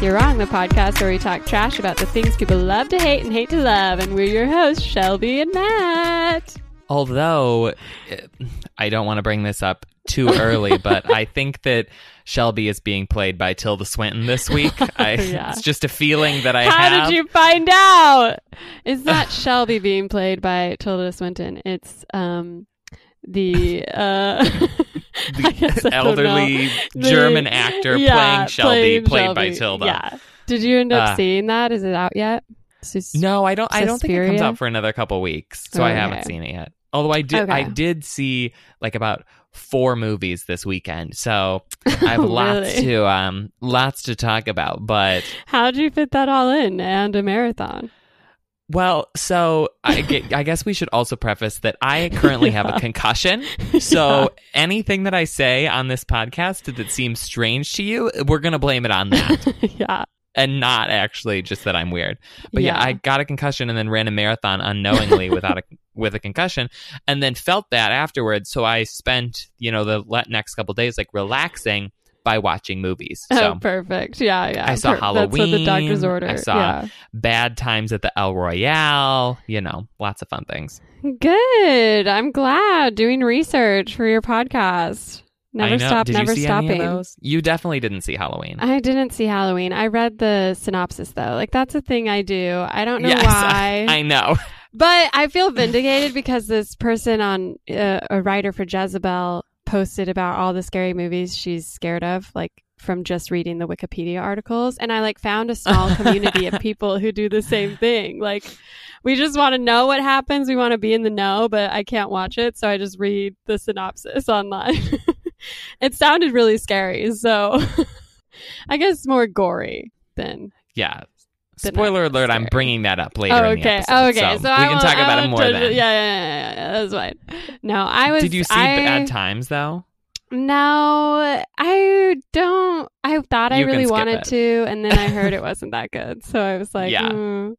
You're Wrong, the podcast where we talk trash about the things people love to hate and hate to love. And we're your hosts, Shelby and Matt. Although eh, I don't want to bring this up too early, but I think that Shelby is being played by Tilda Swinton this week. I, Yeah. It's just a feeling that I How have. did you find out? It's not Shelby being played by Tilda Swinton. It's um the uh I elderly The- German actor yeah, playing Shelby, playing played by Shelby. Tilda. Yeah. Did you end up Uh, seeing that? Is it out yet? Sus- No, I don't. I don't think it comes out for another couple weeks, so I haven't seen it yet. Although I did, I did see like about four movies this weekend, so I have Oh, lots to um lots to talk about. But How'd you fit that all in and a marathon? Well, so I, I guess we should also preface that I currently have a concussion. So anything that I say on this podcast that seems strange to you, we're gonna blame it on that. yeah. and not actually just that I'm weird. But yeah. Yeah. I got a concussion and then ran a marathon unknowingly without a with a concussion, and then felt that afterwards. So I spent you know the next couple days like relaxing by watching movies. So oh, perfect. Yeah, yeah. I saw Per- That's what the doctor's Halloween. order. I saw- yeah. bad times at the El Royale, you know, lots of fun things. Good. I'm glad doing research for your podcast. Never I stop, Did never you see stopping. any of those? You definitely didn't see Halloween. I didn't see Halloween. I read the synopsis though. Like that's a thing I do. I don't know yes, why, I know. but I feel vindicated because this person on uh, a writer for Jezebel posted about all the scary movies she's scared of, like from just reading the Wikipedia articles, and I like found a small community of people who do the same thing. Like we just want to know what happens. We want to be in the know, but I can't watch it, so I just read the synopsis online. it sounded really scary, so I guess more gory than. Yeah. Spoiler alert! I'm bringing that up later. Oh, in the okay. episode, Oh, okay. So, we I can talk I about it more then. Yeah, yeah, yeah, yeah, That's fine. No, I was. Did you see I, Bad Times though? No, I don't. I thought I You can really wanted it. to, and then I heard it wasn't that good. So I was like, Yeah. "Hmm,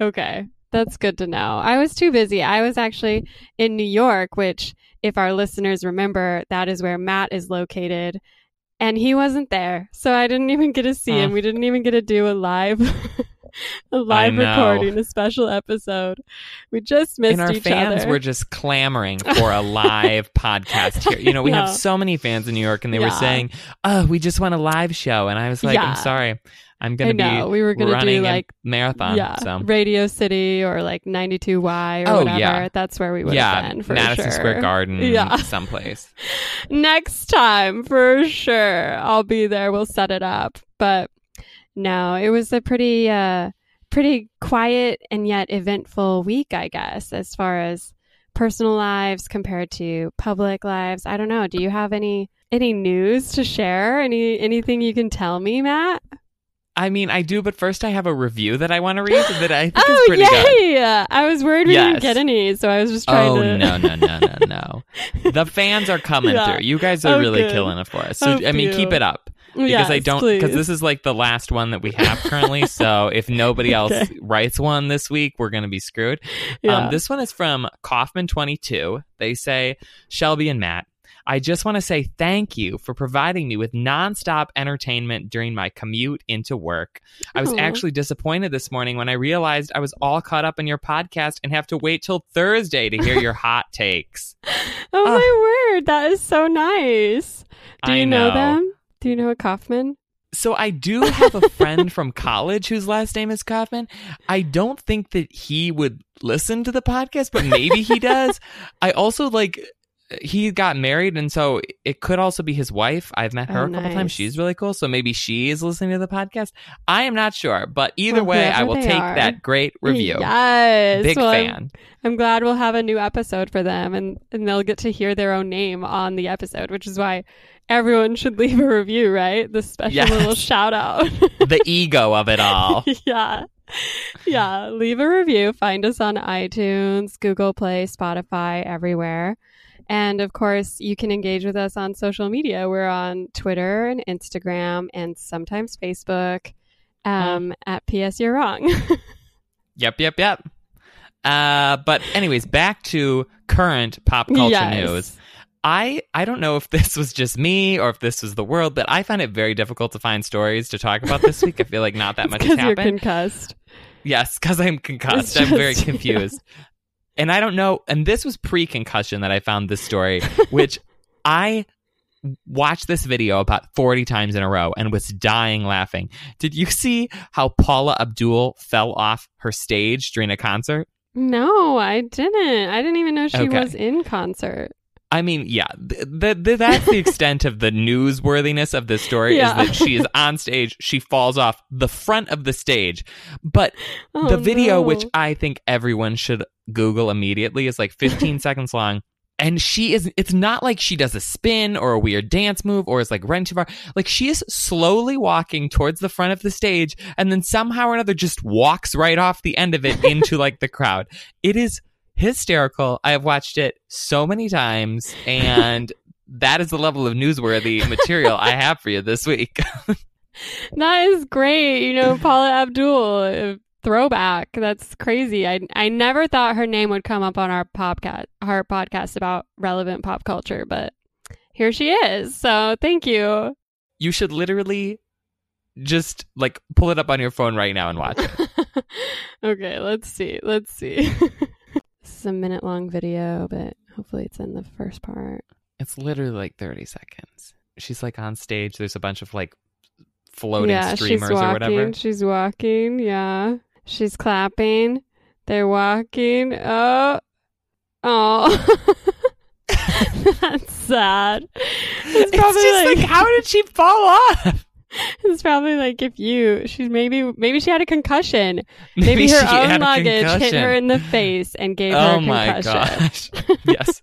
okay, that's good to know. I was too busy. I was actually in New York, which, if our listeners remember, that is where Matt is located. And he wasn't there. So I didn't even get to see him. We didn't even get to do a live a live recording, a special episode. We just missed and our each fans other. were just clamoring for a live podcast here. You know, we Yeah. have so many fans in New York, and they were saying, "Oh, we just want a live show," and I was like, Yeah. "I'm sorry, I'm going to know. be We were going to running do a like marathon." yeah, so Radio City or like 92Y or Oh, whatever. yeah. That's where we would yeah, have been for Madison sure. Square Garden, Yeah. someplace. Next time for sure. I'll be there. We'll set it up. But no, it was a pretty uh pretty quiet and yet eventful week, I guess, as far as personal lives compared to public lives. I don't know. Do you have any any news to share? Any anything you can tell me, Matt? I mean, I do, but first I have a review that I want to read that I think is Oh pretty good. yay! I was worried we didn't get any, so I was just trying Oh to. no no no no no! The fans are coming Yeah. through. You guys are Oh, really good. killing it for us. So Oh, I mean, keep it up. Because yes, I don't because this is like the last one that we have currently. so if nobody else Okay. writes one this week, we're going to be screwed. Yeah. Um, this one is from Kaufman twenty two. They say Shelby and Matt. I just want to say thank you for providing me with nonstop entertainment during my commute into work. I was Aw. actually disappointed this morning when I realized I was all caught up in your podcast and have to wait till Thursday to hear your hot takes. oh my word, that is so nice. Do I you know. know. them? Do you know a Kaufman? So I do have a friend from college whose last name is Kaufman. I don't think that he would listen to the podcast, but maybe he does. I also like he got married and so it could also be his wife. I've met oh, her Oh, a couple nice. times. She's really cool. So maybe she is listening to the podcast. I am not sure, but either Well, way, I will take are. that great review. Yes. Big Well, I'm- fan. I'm glad we'll have a new episode for them and, and they'll get to hear their own name on the episode, which is why everyone should leave a review, right? The special Yes. little shout out. the ego of it all. yeah. Yeah. Leave a review. Find us on iTunes, Google Play, Spotify, everywhere. And of course, you can engage with us on social media. We're on Twitter and Instagram and sometimes Facebook um, at PS You're Wrong. Yep, yep, yep. Uh, but anyways, back to current pop culture Yes. news. I I don't know if this was just me or if this was the world, but I find it very difficult to find stories to talk about this week. I feel like not that much has Because you're happened. concussed. yes, because I'm concussed. I'm very just- confused. And I don't know. And this was pre-concussion that I found this story, which I watched this video about 40 times in a row and was dying laughing. Did you see how Paula Abdul fell off her stage during a concert? No, I didn't. I didn't even know she Okay. was in concert. I mean, yeah, th- th- th- that's the extent of the newsworthiness of this story Yeah. is that she is on stage, she falls off the front of the stage. But Oh, the video, no. which I think everyone should Google immediately, is like 15 seconds long. And she is, it's not like she does a spin or a weird dance move or is like running too far. Like she is slowly walking towards the front of the stage and then somehow or another just walks right off the end of it into like the crowd. It is hysterical. I have watched it so many times and that is the level of newsworthy material I have for you this week. That is great. You know, Paula Abdul, uh, throwback. That's crazy. I I never thought her name would come up on our podcast, our podcast about relevant pop culture, but here she is. So thank you. you should literally just like pull it up on your phone right now and watch it. okay, let's see. Let's see. Is a minute long video, but hopefully it's in the first part. It's literally like 30 seconds. She's like on stage. There's a bunch of like floating yeah, she's streamers walking. or whatever. She's walking. Yeah, she's clapping. They're walking. Oh, oh, that's sad. It's It's probably just like, like, how did she fall off? it's probably like if you she's maybe maybe she had a concussion. Maybe, her she own luggage hit her in the face and gave her Oh a my concussion. gosh. yes.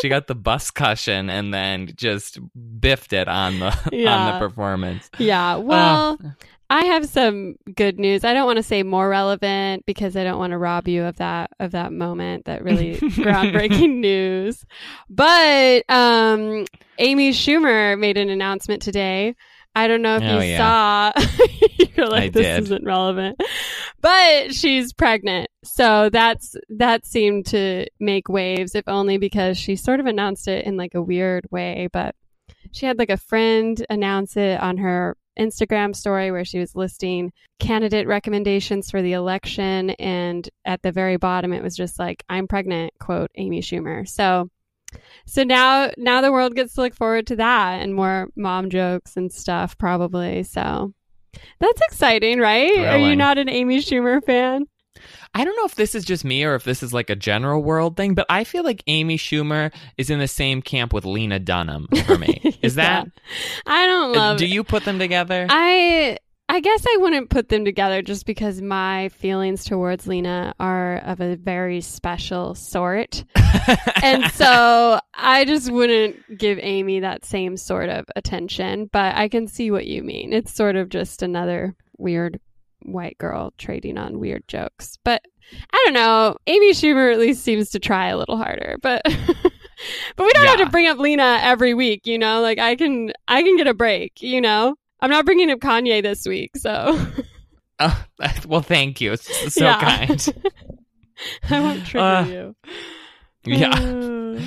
She got the bus cushion and then just biffed it on the on the performance. Yeah. Well, I have some good news. I don't want to say more relevant because I don't want to rob you of that of that moment, that really groundbreaking news. But um Amy Schumer made an announcement today. I don't know if Oh, you yeah. saw. You're like I this did. isn't relevant. But she's pregnant. So that's that seemed to make waves if only because she sort of announced it in like a weird way, but she had like a friend announce it on her Instagram story where she was listing candidate recommendations for the election. And at the very bottom, it was just like, I'm pregnant, quote, Amy Schumer. So, so now, now the world gets to look forward to that and more mom jokes and stuff, probably. So that's exciting, right? Are you not an Amy Schumer fan? I don't know if this is just me or if this is like a general world thing, but I feel like Amy Schumer is in the same camp with Lena Dunham for me. Is Yeah. that I don't uh, love do you put them together? I I guess I wouldn't put them together just because my feelings towards Lena are of a very special sort. and so I just wouldn't give Amy that same sort of attention, but I can see what you mean. It's sort of just another weird white girl trading on weird jokes. But I don't know. Amy Schumer at least seems to try a little harder, but but we don't have to bring up Lena every week, you know? Like I can I can get a break, you know? I'm not bringing up Kanye this week, so Oh, well, thank you. It's so Yeah. kind. I won't trigger Uh, you. Yeah.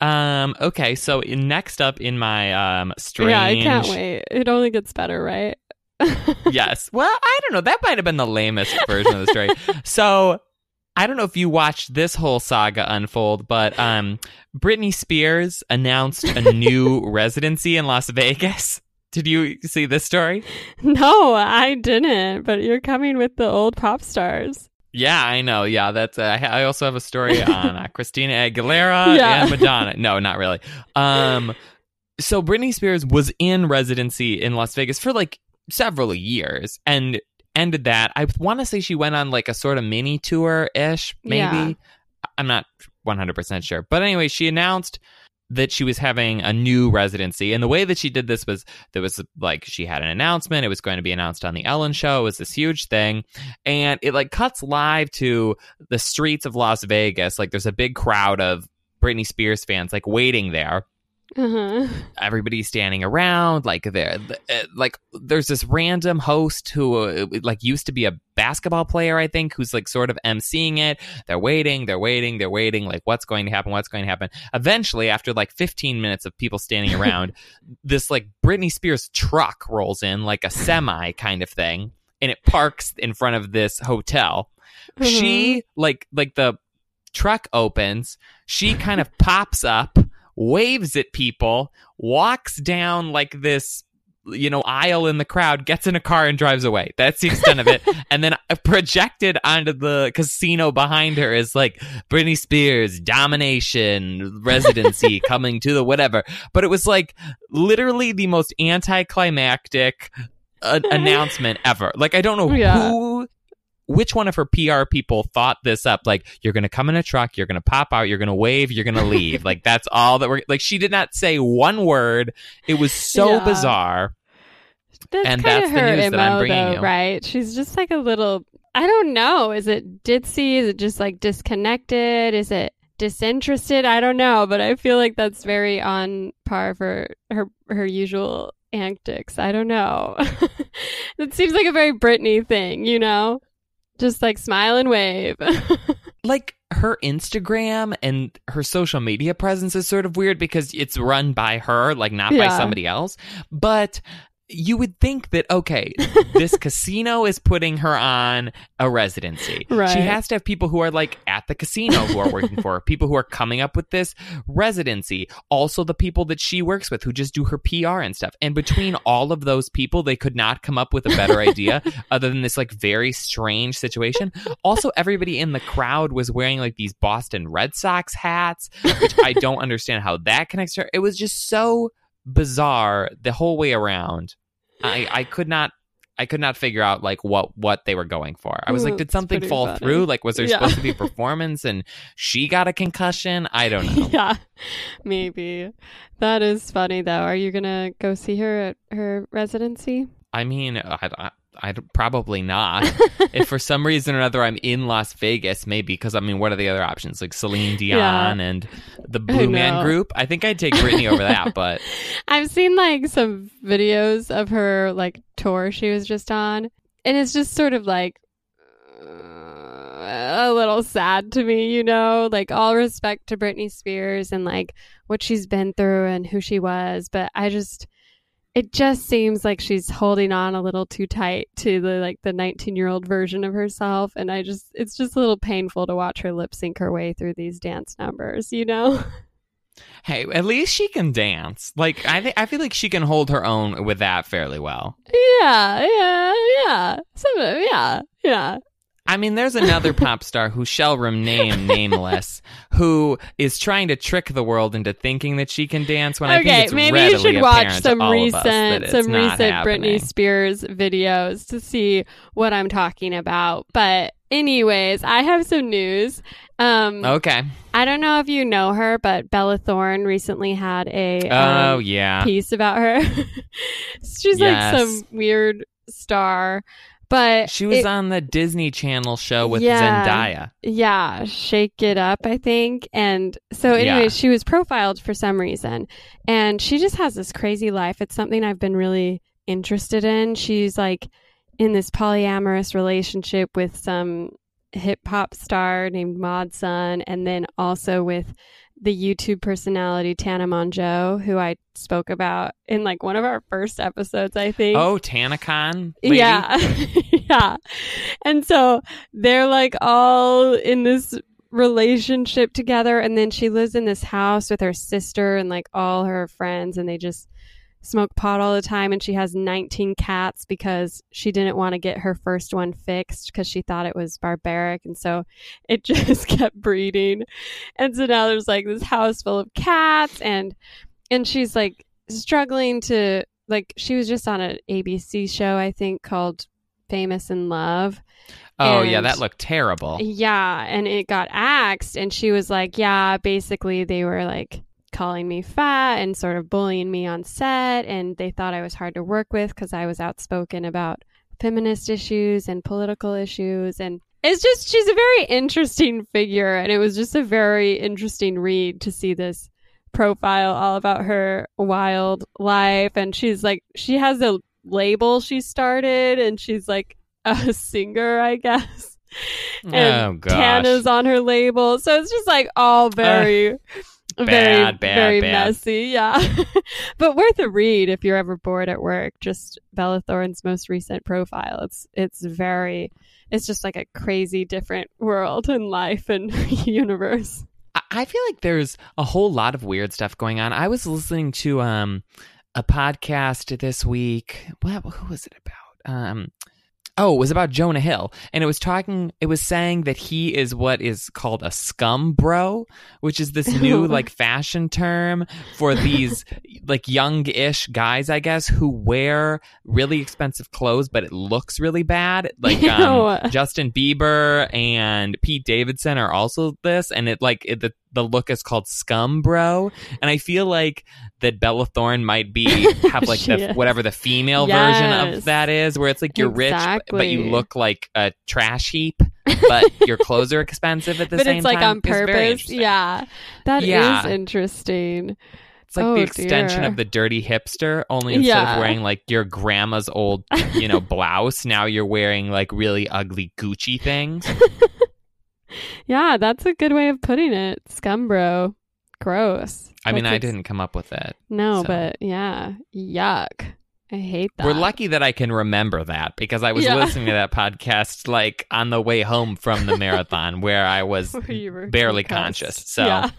Um. Okay. So next up in my um strange. Yeah, I can't wait. It only gets better, right? yes. Well, I don't know. That might have been the lamest version of the story. So I don't know if you watched this whole saga unfold, but um, Britney Spears announced a new residency in Las Vegas. Did you see this story? No, I didn't. But you're coming with the old pop stars. Yeah, I know. Yeah, that's. Uh, I also have a story on uh, Christina Aguilera Yeah. and Madonna. No, not really. Um, so Britney Spears was in residency in Las Vegas for like several years and ended that. I want to say she went on like a sort of mini tour ish, maybe. Yeah. I'm not 100 percent sure, but anyway, she announced that she was having a new residency. And the way that she did this was there was like she had an announcement. It was going to be announced on the ellen show. It was this huge thing. And it like cuts live to the streets of las vegas. Like there's a big crowd of britney spears fans like waiting there Uh-huh. everybody's standing around like there uh, like there's this random host who uh, like used to be a basketball player i think who's like sort of emceeing it. They're waiting they're waiting they're waiting like what's going to happen what's going to happen? Eventually after like 15 minutes of people standing around this like britney spears truck rolls in like a semi kind of thing and it parks in front of this hotel. She like like the truck opens. She kind of pops up waves at people walks down like this you know aisle in the crowd gets in a car and drives away. That's the extent of it and then projected onto the casino behind her is like britney spears domination residency coming to the whatever. But it was like literally the most anticlimactic uh, announcement ever. Like i don't know Yeah. who which one of her PR people thought this up? Like, you're going to come in a truck, you're going to pop out, you're going to wave, you're going to leave. like, that's all that we're like. She did not say one word. It was so Yeah. bizarre. That's And that's the news that I'm MO, bringing though, you. right? She's just like a little. I don't know. Is it ditzy? Is it just like disconnected? Is it disinterested? I don't know, but I feel like that's very on par for her her usual antics. I don't know. it seems like a very Britney thing, you know? Just like smile and wave. Like, her Instagram and her social media presence is sort of weird because it's run by her, like, not by somebody else. But you would think that, okay, this casino is putting her on a residency. Right. She has to have people who are like at the casino who are working for her, people who are coming up with this residency, also the people that she works with who just do her PR and stuff. And between all of those people, they could not come up with a better idea other than this like very strange situation. Also, everybody in the crowd was wearing like these Boston Red Sox hats, which I don't understand how that connects to her. It was just so bizarre the whole way around. I I could not I could not figure out like what what they were going for. I was like, did something fall funny. through? Like, was there Yeah. supposed to be a performance and she got a concussion? I don't know. yeah, maybe. That is funny, though. Are you going to go see her at her residency? I mean, I, I, I'd probably not. if for some reason or another I'm in Las Vegas, maybe because I mean, what are the other options? Like Celine Dion Yeah. and the Blue Man. Group. I think I'd take Britney over that, but I've seen like some videos of her like tour she was just on, and it's just sort of like uh, a little sad to me, you know. Like all respect to Britney Spears and like what she's been through and who she was, but I just it just seems like she's holding on a little too tight to the like the 19 year old version of herself and i just it's just a little painful to watch her lip sync her way through these dance numbers you know hey, at least she can dance. Like I, th- I feel like she can hold her own with that fairly well. yeah yeah yeah some yeah yeah I mean, there's another pop star who shall remain nameless, who is trying to trick the world into thinking that she can dance. When I think okay it's maybe you should watch some to all of us that recent some recent happening. britney spears videos to see what i'm talking about but anyways i have some news um Okay. i don't know if you know her but bella thorne recently had a Oh um, yeah. piece about her. She's Yes. like some weird star, but She was it- on the Disney Channel show with Yeah. Zendaya. yeah, shake it up, I think. And so, anyway, Yeah. she was profiled for some reason, and she just has this crazy life. It's something I've been really interested in. She's like in this polyamorous relationship with some hip hop star named Mod Sun, and then also with the YouTube personality Tana Mongeau, who I spoke about in like one of our first episodes, I think. Oh, TanaCon. Lady? Yeah. yeah. And so they're like all in this relationship together. And then she lives in this house with her sister and like all her friends, and they just smoke pot all the time. And she has 19 cats because she didn't want to get her first one fixed because she thought it was barbaric. And so it just kept breeding. And so now there's like this house full of cats and and she's like struggling to like she was just on an ABC show I think called Famous in Love. Oh yeah, that looked terrible. Yeah, and it got axed and she was like, yeah, basically they were like calling me fat and sort of bullying me on set and they thought I was hard to work with cuz I was outspoken about feminist issues and political issues and it's just she's a very interesting figure and it was just a very interesting read to see this profile all about her wild life and she's like she has a label she started and she's like a singer, I guess. Oh, and oh gosh. Tana's on her label. So it's just like all uh, very very bad, bad, very bad. messy, yeah. but worth a read if you're ever bored at work. Just Bella Thorne's most recent profile. It's it's very it's just like a crazy different world and life and universe. I- I feel like there's a whole lot of weird stuff going on. I was listening to um a podcast this week. What who was it about? Um Oh, it was about Jonah Hill, and it was talking. It was saying that he is what is called a scum bro, which is this new like fashion term for these like young-ish guys, I guess, who wear really expensive clothes, but it looks really bad. Like um, Justin Bieber and Pete Davidson are also this, and it like it, the the look is called scum bro, and I feel like that Bella Thorne might be have like the whatever the female version of that is, where it's like you're rich, but- you look like a trash heap, but your clothes are expensive at the but same it's like time. on purpose. Yeah. that is Yeah. interesting. It's like Oh, the extension dear. of the dirty hipster, only instead Yeah. of wearing like your grandma's old, you know, blouse, now you're wearing like really ugly Gucci things. Yeah, that's a good way of putting it. Scumbro. Gross. I mean, I didn't come up with it. No, so. but yeah. Yuck. I hate that. We're lucky that I can remember that because I was Yeah. listening to that podcast like on the way home from the marathon where I was Where barely conscious. So, Yeah.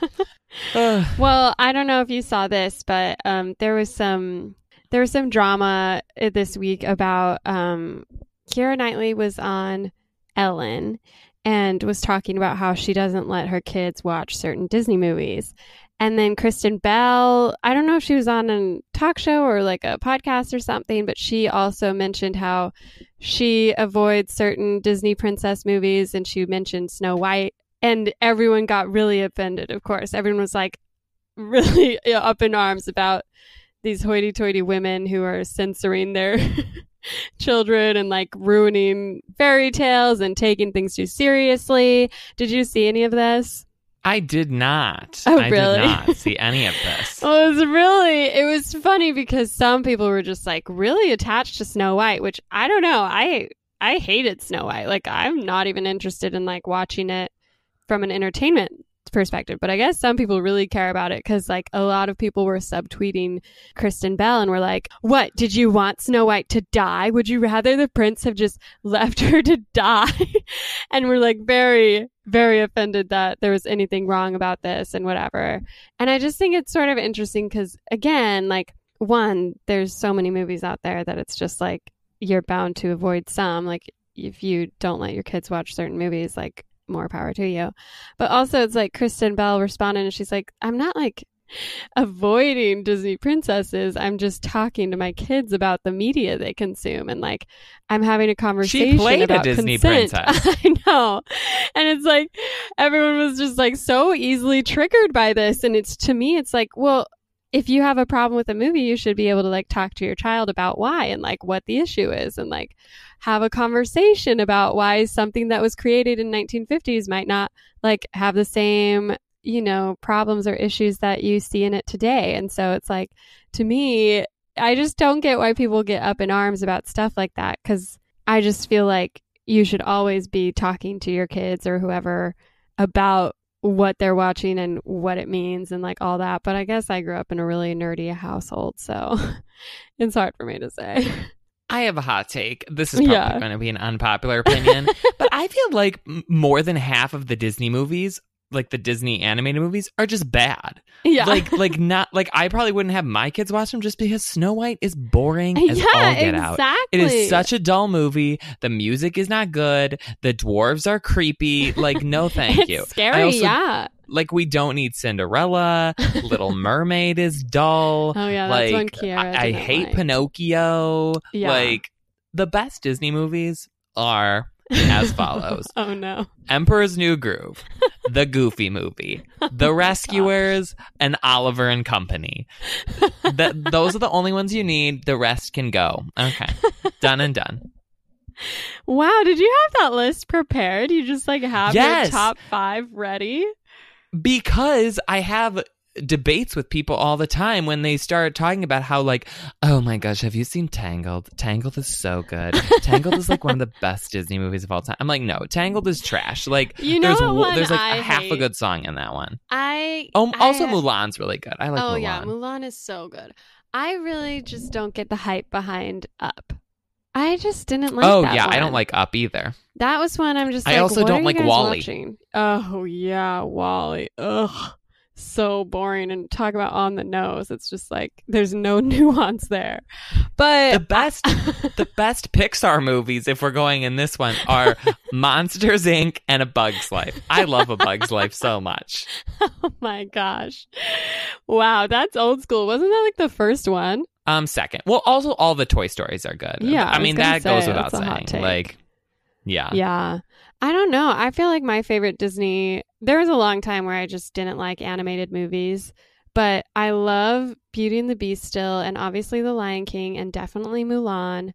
Well, I don't know if you saw this, but um, there was some there was some drama uh, this week about um, Keira Knightley was on Ellen and was talking about how she doesn't let her kids watch certain Disney movies. And then Kristen Bell, I don't know if she was on a talk show or like a podcast or something, but she also mentioned how she avoids certain Disney princess movies and she mentioned Snow White and everyone got really offended of course everyone was like really up in arms about these hoity-toity women who are censoring their children and like ruining fairy tales and taking things too seriously did you see any of this I did not. Oh, I really? did not see any of this. well, it was really it was funny because some people were just like really attached to snow white which i don't know i i hated snow white like i'm not even interested in like watching it from an entertainment perspective but i guess some people really care about it because like a lot of people were subtweeting kristen bell and were like what? Did you want snow white to die? Would you rather the prince have just left her to die? And we're like very very offended that there was anything wrong about this and whatever. And I just think it's sort of interesting because, again, like, one, there's so many movies out there that it's just like you're bound to avoid some. Like, if you don't let your kids watch certain movies, like, more power to you. But also, it's like Kristen Bell responded and she's like, I'm not like avoiding Disney princesses. I'm just talking to my kids about the media they consume and like I'm having a conversation played a about Disney consent. princess. I know. And it's like everyone was just like so easily triggered by this and it's to me it's like, well, if you have a problem with a movie, you should be able to like talk to your child about why and like what the issue is and like have a conversation about why something that was created in 1950s might not like have the same you know problems or issues that you see in it today. And so it's like to me i just don't get why people get up in arms about stuff like that because i just feel like you should always be talking to your kids or whoever about what they're watching and what it means and like all that. But i guess i grew up in a really nerdy household so it's hard for me to say I have a hot take. This is probably Yeah. going to be an unpopular opinion, but I feel like more than half of the Disney movies, like the Disney animated movies, are just bad. yeah Like, like not like I probably wouldn't have my kids watch them just because Snow White is boring as yeah all get out. exactly It is such a dull movie. The music is not good. The dwarves are creepy. Like, no, thank you. I scary also- yeah Like, we don't need Cinderella. Little Mermaid is dull. oh yeah that's like, one Kiara I, I hate like. Pinocchio. Yeah. Like, the best Disney movies are as follows oh no Emperor's New Groove, The Goofy Movie, oh, The Rescuers, and Oliver and Company. Th- those are the only ones you need. The rest can go. Okay. Done and done. Wow, did you have that list prepared? You just like have Yes. your top five ready? Because I have debates with people all the time when they start talking about how like, oh my gosh, have you seen Tangled? Tangled is so good. Tangled is like one of the best Disney movies of all time. I'm like, no, Tangled is trash. Like, You know there's one there's like I a half a good song in that one. I Oh, also Mulan's really good. I like oh Mulan. yeah, Mulan is so good. I really just don't get the hype behind Up. I just didn't like. oh yeah, I don't like Up either. That was one I'm just. I like, also don't like WALL-E. watching? Oh yeah, WALL-E. Ugh, so boring and talk about on the nose. It's just like there's no nuance there. But The best the best Pixar movies, if we're going in this one, are Monsters Inc. and A Bug's Life. I love A Bug's Life so much. oh my gosh, wow, that's old school. Wasn't that like the first one? Um, second. Well, also all the Toy Stories are good. Yeah, I I mean that goes without that's a hot saying. Like, yeah, Yeah. I don't know. I feel like my favorite Disney, there was a long time where I just didn't like animated movies, but I love Beauty and the Beast still, and obviously The Lion King, and definitely Mulan.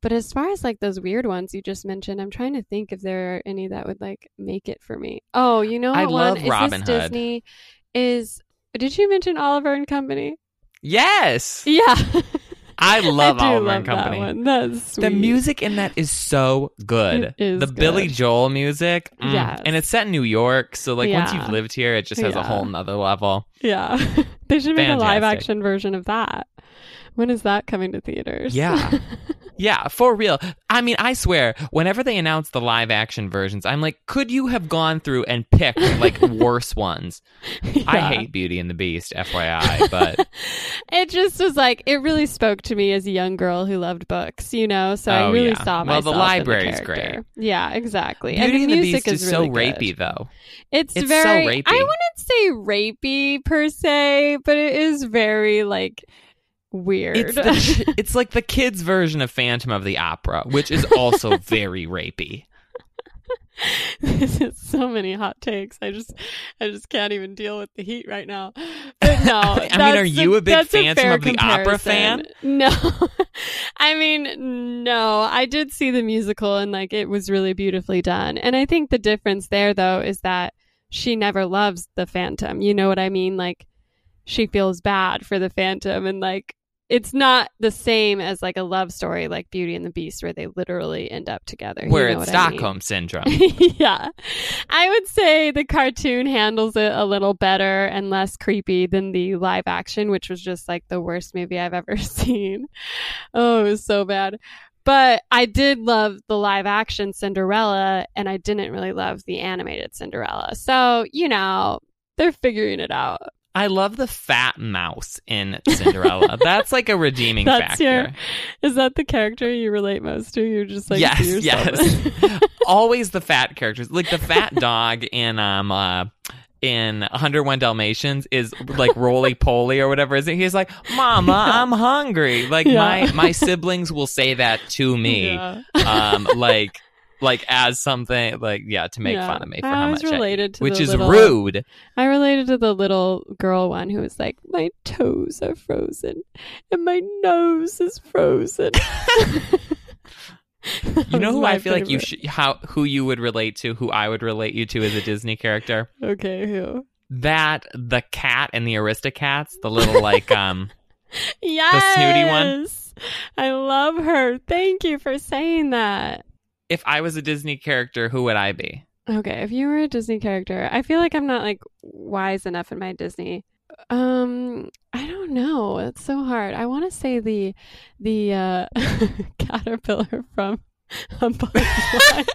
But as far as like those weird ones you just mentioned, I'm trying to think if there are any that would like make it for me. Oh, you know what I one love is Robin this Hood. Disney is did you mention Oliver and Company? Yes, Yeah. I love I Oliver love and Company. That one. That's sweet. The music in that is so good. Is the Billy. Joel music. mm, Yes. And it's set in New York. So like once you've lived here, it just has a whole nother level. Yeah. they should make a live action version of that. When is that coming to theaters? Yeah. Yeah, for real. I mean, I swear, whenever they announce the live action versions, I'm like, could you have gone through and picked like worse ones? I hate Beauty and the Beast, FYI, but it just was like it really spoke to me as a young girl who loved books, you know. So I Oh, really yeah. saw Well, the myself. library's character. great. Yeah, exactly. Beauty and and the the music Beast is is really so good. rapey, though. It's, It's so very. rapey. I wouldn't say rapey per se, but it is very like weird. It's the it's like the kids' version of Phantom of the Opera, which is also very rapey. this is so many hot takes. I just, I just can't even deal with the heat right now. But no, I mean, are you a big that's Phantom fair of the Opera fan? No, I mean, no. I did see the musical and like it was really beautifully done. And I think the difference there though is that she never loves the Phantom. You know what I mean? Like she feels bad for the Phantom and like. It's not the same as like a love story like Beauty and the Beast where they literally end up together. You Where know it's what I mean? Stockholm syndrome. yeah. I would say the cartoon handles it a little better and less creepy than the live action, which was just like the worst movie I've ever seen. Oh, it was so bad. But I did love the live action Cinderella, and I didn't really love the animated Cinderella. So, you know, they're figuring it out. I love the fat mouse in Cinderella. That's like a redeeming That's factor. your- Is that the character you relate most to? You're just like, yes, yes. Always the fat characters. Like the fat dog in um uh in 101 Dalmatians is like roly poly or whatever is it? He's like, "Mama, I'm hungry." Like Yeah. my my siblings will say that to me, Yeah. um, like like as something like yeah to make Yeah. fun of me for I how much I related eat, to which is little- rude. I related to the little girl one who was like, My toes are frozen and my nose is frozen. You know who I feel like you should how who you would relate to, who I would relate you to as a Disney character. Okay, who? That the cat and the Aristocats, the little like um Yes. The snooty one? I love her. Thank you for saying that. If I was a Disney character, who would I be? Okay, if you were a Disney character, I feel like I'm not like wise enough in my Disney. Um, I don't know. It's so hard. I want to say the the uh caterpillar from Bug's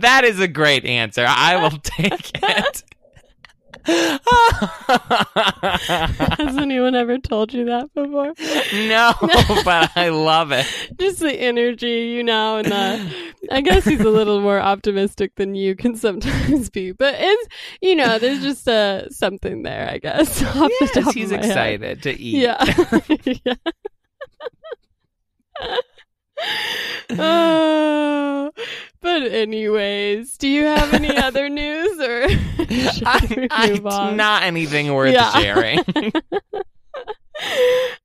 that is a great answer. I will take it. Has anyone ever told you that before? no, but I love it. Just the energy, you know, and the. I guess he's a little more optimistic than you can sometimes be, but it's you know, there's just uh, something there, I guess. Off the Yes, top of he's my head. excited to eat. Yeah. yeah. oh, but anyways, do you have any other news or I, I- not anything worth Yeah. sharing.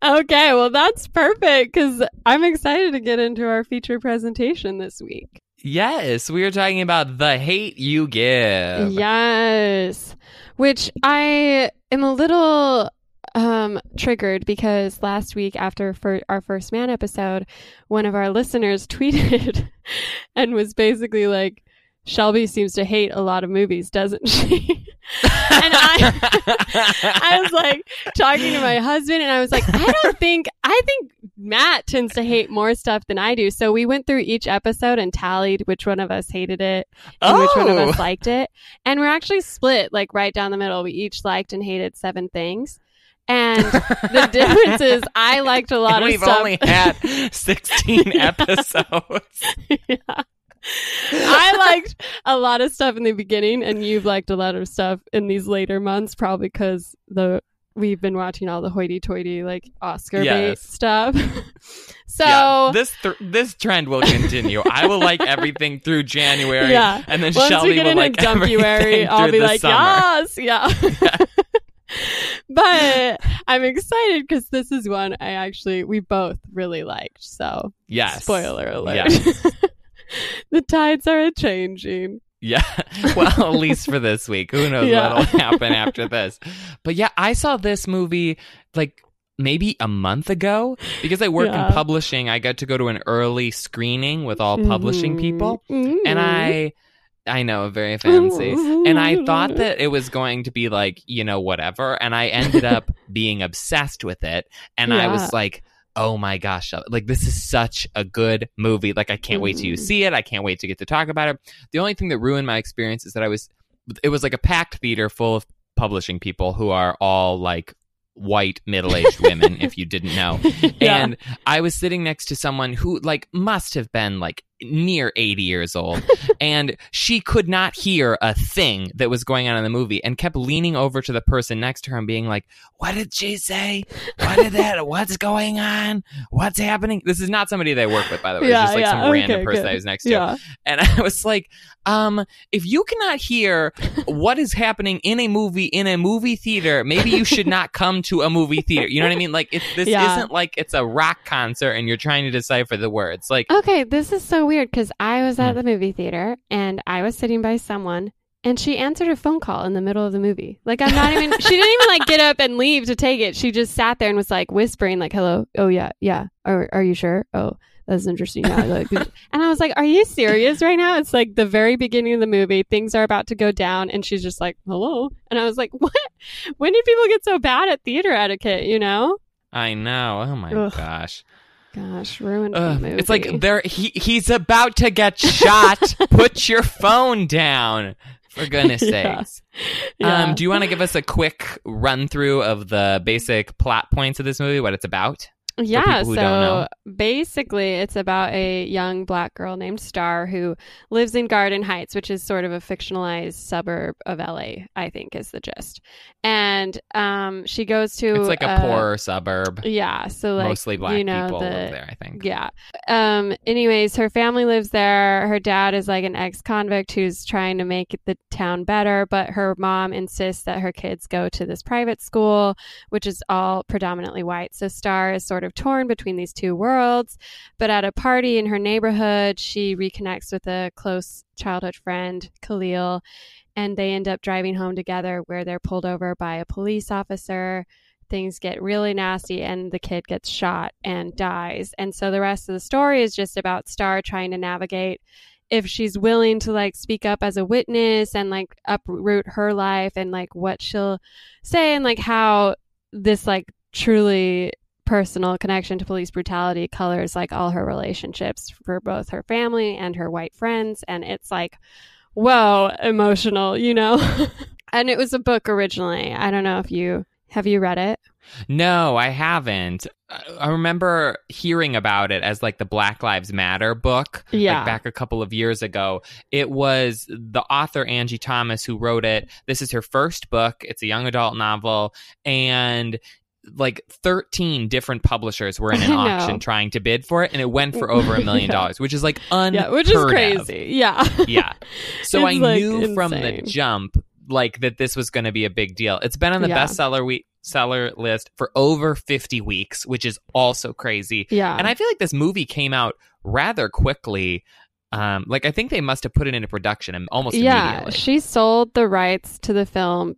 okay, well that's perfect because I'm excited to get into our feature presentation this week. Yes, we are talking about the hate you give. Yes. Which I am a little um, triggered because last week after for our first man episode, one of our listeners tweeted and was basically like, Shelby seems to hate a lot of movies, doesn't she? and I, I was like talking to my husband, and I was like, I don't think, I think Matt tends to hate more stuff than I do. So we went through each episode and tallied which one of us hated it and oh. which one of Oh. us liked it. And we're actually split like right down the middle. We each liked and hated seven things. And the difference is I liked a lot And of we've stuff. only had 16 episodes. yeah. I liked a lot of stuff in the beginning, and you've liked a lot of stuff in these later months, probably because the we've been watching all the hoity-toity like Oscar bait Yes. stuff. so yeah, this th- this trend will continue. I will like everything through January, Yeah. and then once we get will into like everything I'll through be the like, summer. yes, yeah. but I'm excited because this is one I actually we both really liked. So Yes. spoiler alert. Yes. the tides are changing. Yeah. Well, at least for this week. Who knows Yeah. what'll happen after this. But yeah, I saw this movie like maybe a month ago because I work Yeah. in publishing. I got to go to an early screening with all publishing Mhm. people. Mhm. And I I know, very fancy. And I thought that it was going to be like, you know, whatever. And I ended up being obsessed with it. And I was like, oh my gosh, like this is such a good movie. Like I can't wait to Mhm. see it. I can't wait to get to talk about it. The only thing that ruined my experience is that I was, it was like a packed theater full of publishing people who are all like white middle-aged women if you didn't know Yeah. and i was sitting next to someone who like must have been like near 80 years old and she could not hear a thing that was going on in the movie and kept leaning over to the person next to her and being like what did she say? What did that what's going on? What's happening? This is not somebody that i work with by the way. Yeah, it's just like yeah, some random okay, person good. i was next to. Yeah. and I was like, um, if you cannot hear what is happening in a movie in a movie theater, maybe you should not come to a movie theater. You know what I mean? Like, it's, this Yeah. isn't like it's a rock concert and you're trying to decipher the words. Like, Okay, this is so weird because I was at Hmm. the movie theater and I was sitting by someone and she answered a phone call in the middle of the movie. Like I'm not even she didn't even like get up and leave to take it. She just sat there and was like whispering like hello. Oh yeah, yeah. Are are you sure? Oh, that's interesting. Yeah. Like, and I was like, "Are you serious right now?" It's like the very beginning of the movie. Things are about to go down and she's just like, "Hello." And I was like, "What? When did people get so bad at theater etiquette, you know?" I know. Oh my Ugh. gosh. Gosh, ruined the movie. it's like there he he's about to get shot. Put your phone down. For goodness Yeah. sakes. Yeah. Um, do you want to give us a quick run through of the basic plot points of this movie, what it's about? Yeah, so basically, it's about a young black girl named Starr who lives in Garden Heights, which is sort of a fictionalized suburb of LA, I think is the gist. And um, she goes to. It's like a uh, poor suburb. Yeah, so like. Mostly black you know, people the, live there, I think. Yeah. Um, anyways, her family lives there. Her dad is like an ex convict who's trying to make the town better, but her mom insists that her kids go to this private school, which is all predominantly white. So Starr is sort of torn between these two worlds. But at a party in her neighborhood, she reconnects with a close childhood friend, Khalil, and they end up driving home together where they're pulled over by a police officer things get really nasty and the kid gets shot and dies. And so the rest of the story is just about Starr trying to navigate if she's willing to like speak up as a witness and like uproot her life and like what she'll say and like how this like truly personal connection to police brutality colors like all her relationships for both her family and her white friends and it's like whoa emotional you know and it was a book originally i don't know if you have you read it No, I haven't. I remember hearing about it as like the Black Lives Matter book, Yeah. like back a couple of years ago. It was the author Angie Thomas who wrote it. This is her first book. It's a young adult novel, and like 13 different publishers were in an auction trying to bid for it, and it went for over a million dollars, which is like unheard yeah which is of. crazy yeah Yeah. So I like, knew from the jump like that this was going to be a big deal. It's been on the Yeah. bestseller week seller list for over 50 weeks, which is also crazy. yeah And I feel like this movie came out rather quickly Um, like I think they must have put it into production and almost yeah, immediately. she sold the rights to the film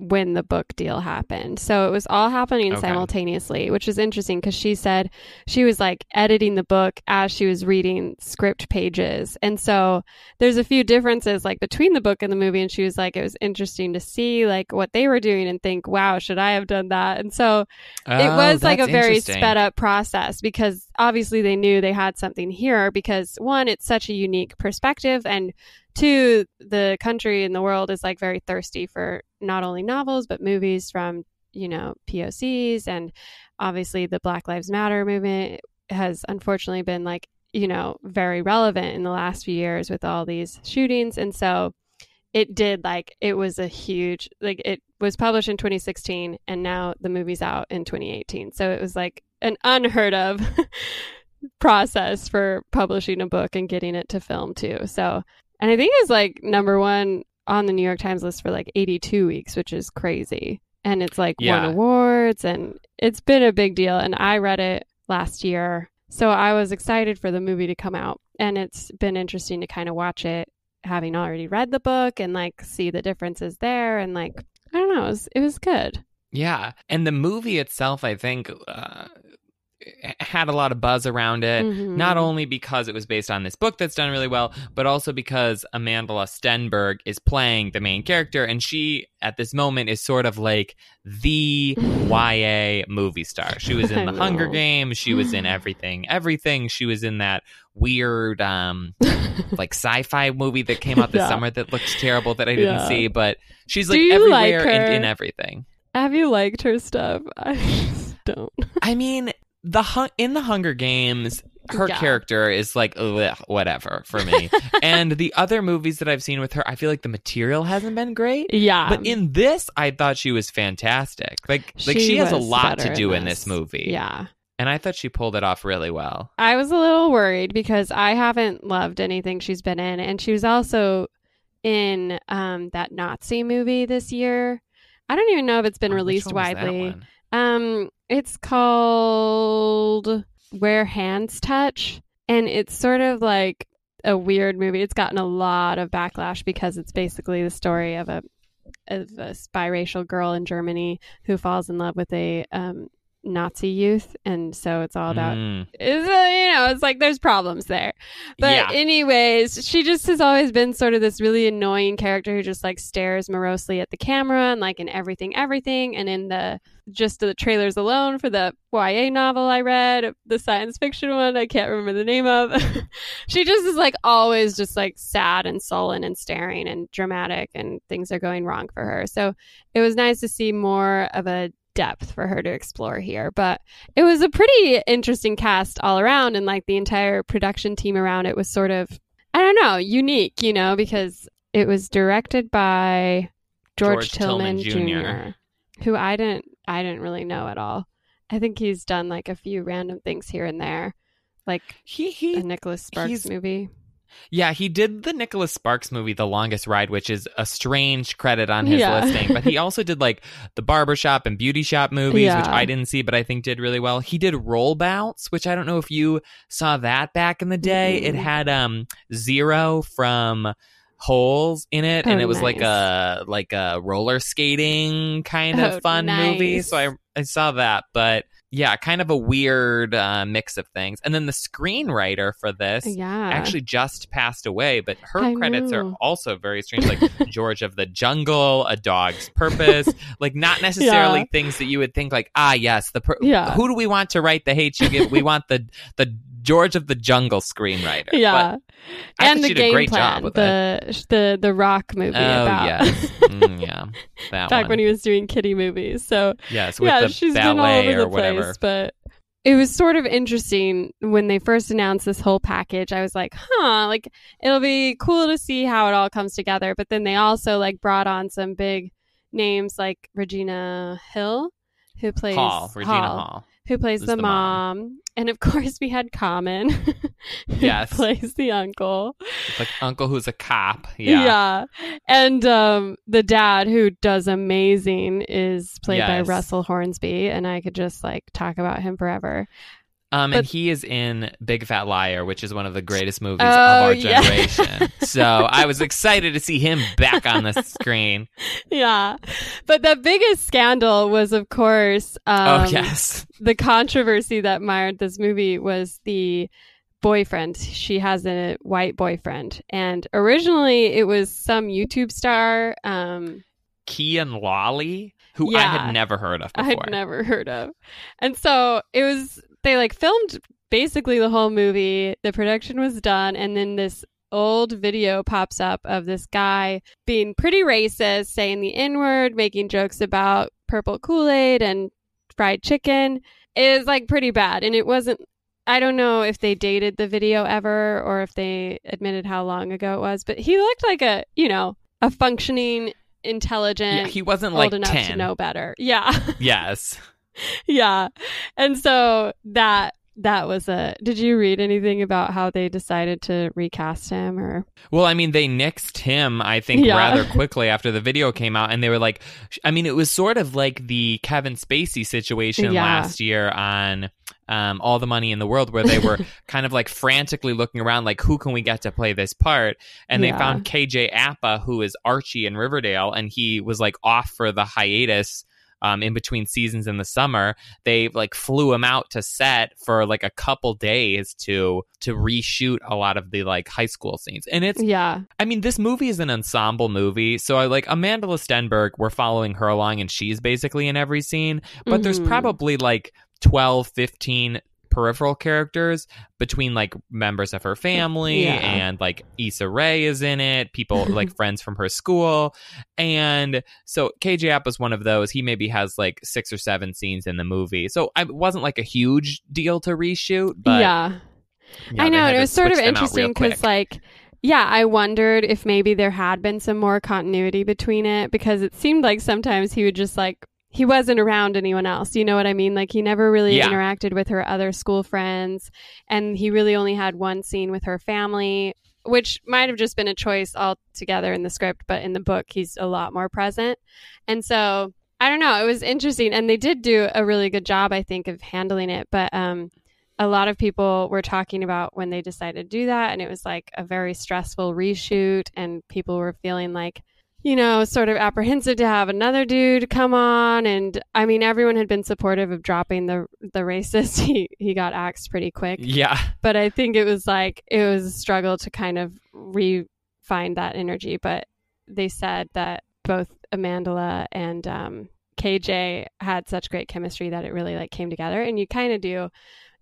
when the book deal happened. So it was all happening Okay. simultaneously, which is interesting because she said she was like editing the book as she was reading script pages. And so there's a few differences like between the book and the movie. And she was like, it was interesting to see like what they were doing and think, wow, should I have done that? And so it Oh, was like a very sped up process because obviously they knew they had something here because one it's such a unique perspective and two the country and the world is like very thirsty for not only novels but movies from you know POCs and obviously the Black Lives Matter movement has unfortunately been like you know very relevant in the last few years with all these shootings. And so it did like it was a huge like it was published in 2016 and now the movie's out in 2018 so it was like an unheard of process for publishing a book and getting it to film too. So and i think it's like number one on the new york times list for like 82 weeks which is crazy and it's like Yeah. won awards and it's been a big deal and i read it last year so i was excited for the movie to come out and it's been interesting to kind of watch it having already read the book and like see the differences there and like I don't know, it was, it was good. Yeah, and the movie itself, I think, uh, had a lot of buzz around it. Mhm. Not only because it was based on this book that's done really well, but also because Amandla Stenberg is playing the main character, and she, at this moment, is sort of like the YA movie star. She was in The Hunger. Games. She was in everything, everything. She was in that weird, um, like sci-fi movie that came out this Yeah. summer that looks terrible that I didn't Yeah. see. But she's like you like everywhere and in everything. Have you liked her stuff? I just don't. I mean, the in the Hunger Games, her Yeah. character is like ugh, whatever for me. and the other movies that I've seen with her, I feel like the material hasn't been great. Yeah. But in this, I thought she was fantastic. Like, like She she has a lot to do in in this this. movie. yeah. and I thought she pulled it off really well. I was a little worried because I haven't loved anything she's been in. And she was also in um, that Nazi movie this year. I don't even know if it's been Oh, released one was that widely. Um, it's called Where Hands Touch, and it's sort of like a weird movie. It's gotten a lot of backlash because it's basically the story of a of a biracial girl in Germany who falls in love with a um, Nazi youth, and so it's all about Mm. it's uh, you know it's like there's problems there but Yeah. anyways she just has always been sort of this really annoying character who just like stares morosely at the camera and like in everything everything and in the just the trailers alone for the YA novel I read the science fiction one I can't remember the name of she just is like always just like sad and sullen and staring and dramatic and things are going wrong for her so it was nice to see more of a depth for her to explore here but it was a pretty interesting cast all around and like the entire production team around it was sort of i don't know unique you know because it was directed by george, George Tillman tillman, Jr.. jr who i didn't i didn't really know at all. I think he's done like a few random things here and there like He a he nicholas sparks movie Yeah, he did the Nicholas Sparks movie, The Longest Ride, which is a strange credit on his Yeah. listing. But he also did like the barbershop and beauty shop movies, which I didn't see, but I think did really well. He did Roll Bounce, which I don't know if you saw that back in the day. It Mm-mm. had um Zero from Holes in it, and Oh, it was like a like a roller skating kind of Oh, fun movie. So I I saw that, but yeah, kind of a weird uh, mix of things. And then the screenwriter for this yeah actually just passed away, but her I credits are also very strange, like George of the Jungle, A Dog's Purpose, like not necessarily Yeah. things that you would think like, ah, yes, the per- Yeah. who do we want to write the hate you give? we want the the George of the Jungle screenwriter. yeah But and the she did a game great plan job with it. the the the rock movie Oh about yes, Mm, yeah, that back one. when he was doing kitty movies so yes, yeah, the she's been all over the whatever. place, but it was sort of interesting when they first announced this whole package. I was like, huh, like it'll be cool to see how it all comes together. But then they also like brought on some big names like Regina Hill, who plays Hall, Regina Hall. who plays the, the mom. mom. And of course we had Common, who Yes. plays the uncle. Like uncle who's a cop. Yeah. Yeah. And um, the dad, who does amazing, is played by Russell Hornsby. And I could just like talk about him forever. Um, But- and he is in Big Fat Liar, which is one of the greatest movies Oh, of our yeah. generation. so I was excited to see him back on the screen. yeah. But the biggest scandal was, of course, um, oh yes, the controversy that mired this movie was the boyfriend. She has a white boyfriend. And originally it was some YouTube star. Um, Kian Lawley, who I had never heard of I had never heard of. And so it was, they like filmed basically the whole movie. The production was done. And then this old video pops up of this guy being pretty racist, saying the N word, making jokes about purple Kool Aid and fried chicken. It was like pretty bad. And it wasn't, I don't know if they dated the video ever or if they admitted how long ago it was, but he looked like a, you know, a functioning, intelligent, yeah, he wasn't old like enough ten. to know better. Yeah. Yes. yeah. And so that that was a did you read anything about how they decided to recast him or Well, I mean, they nixed him, I think, Yeah. rather quickly after the video came out. And they were like, I mean, it was sort of like the Kevin Spacey situation Yeah. last year on um, All the Money in the World, where they were kind of like frantically looking around, like, who can we get to play this part? And they Yeah. found KJ Apa, who is Archie in Riverdale, and he was like off for the hiatus. Um, in between seasons in the summer, they like flew him out to set for like a couple days to to reshoot a lot of the like high school scenes, and it's yeah I mean, this movie is an ensemble movie. So I like Amandla Stenberg, we're following her along and she's basically in every scene. But there's Mhm. probably like 12, 15 peripheral characters between like members of her family Yeah. and like Issa Rae is in it, people like friends from her school. And so KJ Apa was one of those. He maybe has like six or seven scenes in the movie. So it wasn't like a huge deal to reshoot, but yeah yeah, i know it was sort of switch them out real interesting because like yeah i wondered if maybe there had been some more continuity between it because it seemed like sometimes he would just like he wasn't around anyone else you know what i mean like he never really Yeah. interacted with her other school friends and he really only had one scene with her family which might have just been a choice altogether in the script but in the book he's a lot more present and so i don't know it was interesting and they did do a really good job i think of handling it but um a lot of people were talking about when they decided to do that and it was like a very stressful reshoot and people were feeling like you know sort of apprehensive to have another dude come on. And i mean everyone had been supportive of dropping the the racist. He he got axed pretty quick. Yeah. but i think it was like it was a struggle to kind of re-find that energy. But they said that both Amandla and um, kj had such great chemistry that it really like came together. And you kind of do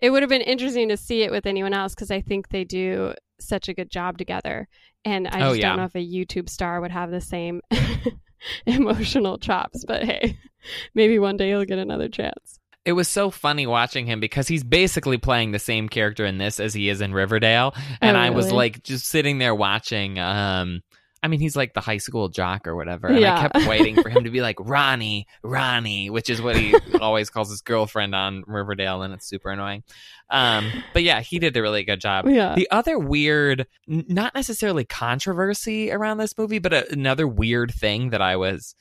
it would have been interesting to see it with anyone else because i think they do such a good job together and i Oh, just yeah. don't know if a youtube star would have the same emotional chops but hey maybe one day he'll get another chance it was so funny watching him because he's basically playing the same character in this as he is in Riverdale. And Oh, I was like just sitting there watching um I mean he's like the high school jock or whatever. And I kept waiting for him to be like Ronnie, Ronnie, which is what he always calls his girlfriend on Riverdale and it's super annoying. Um but yeah, he did a really good job. yeah The other weird, not necessarily controversy around this movie, but a, another weird thing that I was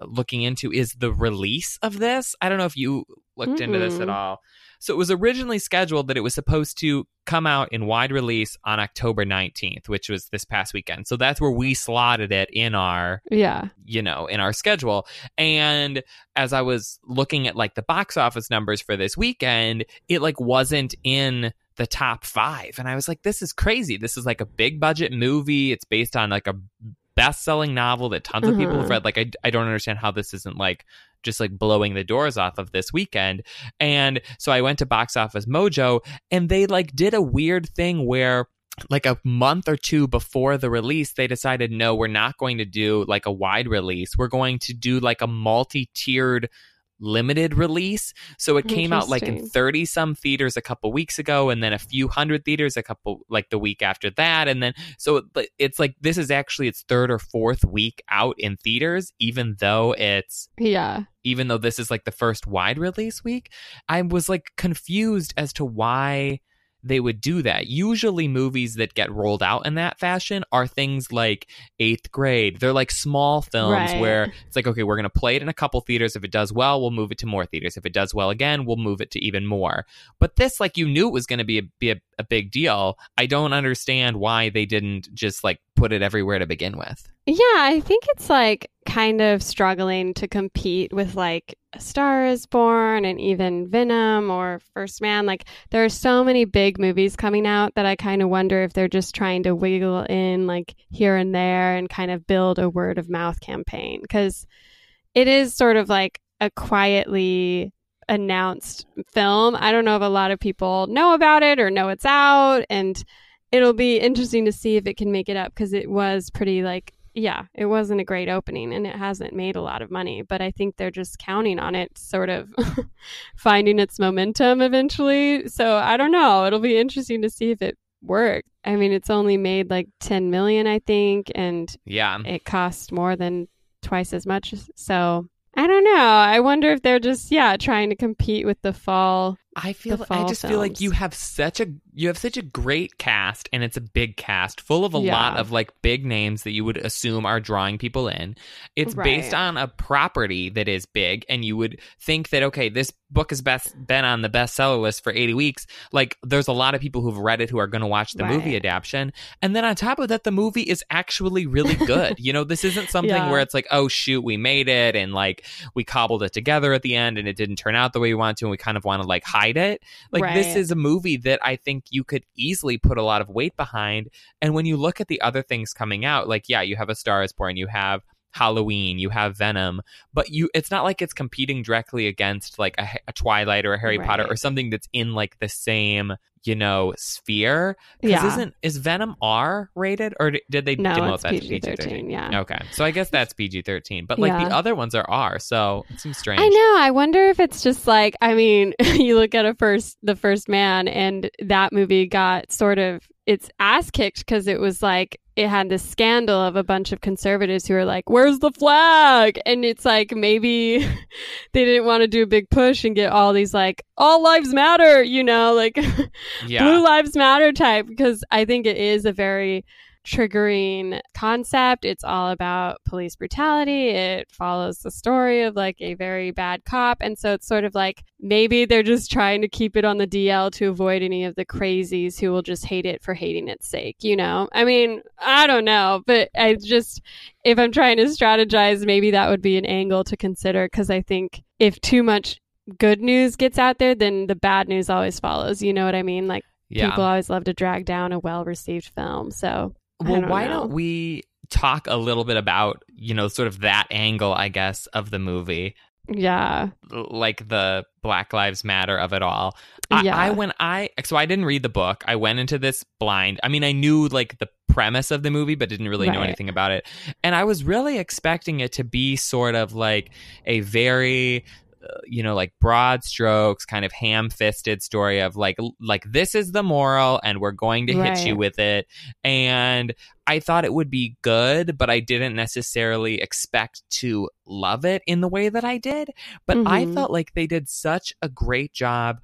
looking into is the release of this. I don't know if you looked into this at all. So it was originally scheduled that it was supposed to come out in wide release on October 19th, which was this past weekend. So that's where we slotted it in our yeah you know, in our schedule. And as I was looking at like the box office numbers for this weekend, it like wasn't in the top five. And I was like, this is crazy. This is like a big budget movie. It's based on like a best selling novel that tons of people have Mhm. read. Like, I, I don't understand how this isn't like just like blowing the doors off of this weekend. And so I went to Box Office Mojo and they like did a weird thing where like a month or two before the release, they decided, no, we're not going to do like a wide release. We're going to do like a multi tiered limited release. So it came out like in 30 some theaters a couple weeks ago and then a few hundred theaters a couple like the week after that and then so it's like this is actually its third or fourth week out in theaters even though it's yeah even though this is like the first wide release week, I was like confused as to why they would do that. Usually, movies that get rolled out in that fashion are things like Eighth Grade. They're like small films Right. where it's like, okay, we're going to play it in a couple theaters. If it does well, we'll move it to more theaters. If it does well again, we'll move it to even more. But this, like, you knew it was going to be a, be a, a big deal. I don't understand why they didn't just like put it everywhere to begin with. Yeah, I think it's like kind of struggling to compete with like A Star is Born and even Venom or First Man. Like there are so many big movies coming out that I kind of wonder if they're just trying to wiggle in like here and there and kind of build a word of mouth campaign because it is sort of like a quietly announced film. I don't know if a lot of people know about it or know it's out and it'll be interesting to see if it can make it up because it was pretty like yeah, it wasn't a great opening and it hasn't made a lot of money, but I think they're just counting on it sort of finding its momentum eventually. So I don't know. It'll be interesting to see if it works. I mean, it's only made like 10 million, I think, and Yeah. it cost more than twice as much. So I don't know. I wonder if they're just, yeah, trying to compete with the fall. I feel I just feel like you have such a you have such a great cast and it's a big cast full of a Yeah. lot of like big names that you would assume are drawing people in. It's based on a property that is big and you would think that okay, this book has best been on the bestseller list for 80 weeks. Like there's a lot of people who've read it who are going to watch the movie adaptation. And then on top of that the movie is actually really good. you know, this isn't something Yeah. where it's like, "Oh shoot, we made it and like we cobbled it together at the end and it didn't turn out the way we wanted to and we kind of want to like hide it." Like this is a movie that I think you could easily put a lot of weight behind. And when you look at the other things coming out, like yeah, you have a Star is Born, you have Halloween, you have Venom, but you it's not like it's competing directly against like a, a Twilight or a Harry Potter or something that's in like the same you know sphere. Yeah. isn't is Venom R rated or did they No, demote that to PG 13. Yeah. Okay, so I guess that's PG thirteen, but like the other ones are R, so it seems strange. I know. I wonder if it's just like I mean, you look at a first the first man and that movie got sort of its ass kicked because it was like it had this scandal of a bunch of conservatives who were like, "Where's the flag?" And it's like maybe they didn't want to do a big push and get all these like all lives matter, you know, like Yeah, blue lives matter type because I think it is a very triggering concept. It's all about police brutality. It follows the story of like a very bad cop. And so it's sort of like maybe they're just trying to keep it on the DL to avoid any of the crazies who will just hate it for hating its sake, you know? I mean, I don't know, but I just, if I'm trying to strategize, maybe that would be an angle to consider because I think if too much good news gets out there, then the bad news always follows. You know what I mean? Like, yeah. people always love to drag down a well received film. So Well, don't why know. don't we talk a little bit about, you know, sort of that angle, I guess, of the movie, yeah, like the Black Lives Matter of it all. I, Yeah. I when I so I didn't read the book. I went into this blind. I mean, I knew like the premise of the movie, but didn't really know anything about it. And I was really expecting it to be sort of like a very you know like broad strokes kind of ham-fisted story of like like this is the moral and we're going to hit you with it and I thought it would be good, but I didn't necessarily expect to love it in the way that I did. But I Mhm. felt like they did such a great job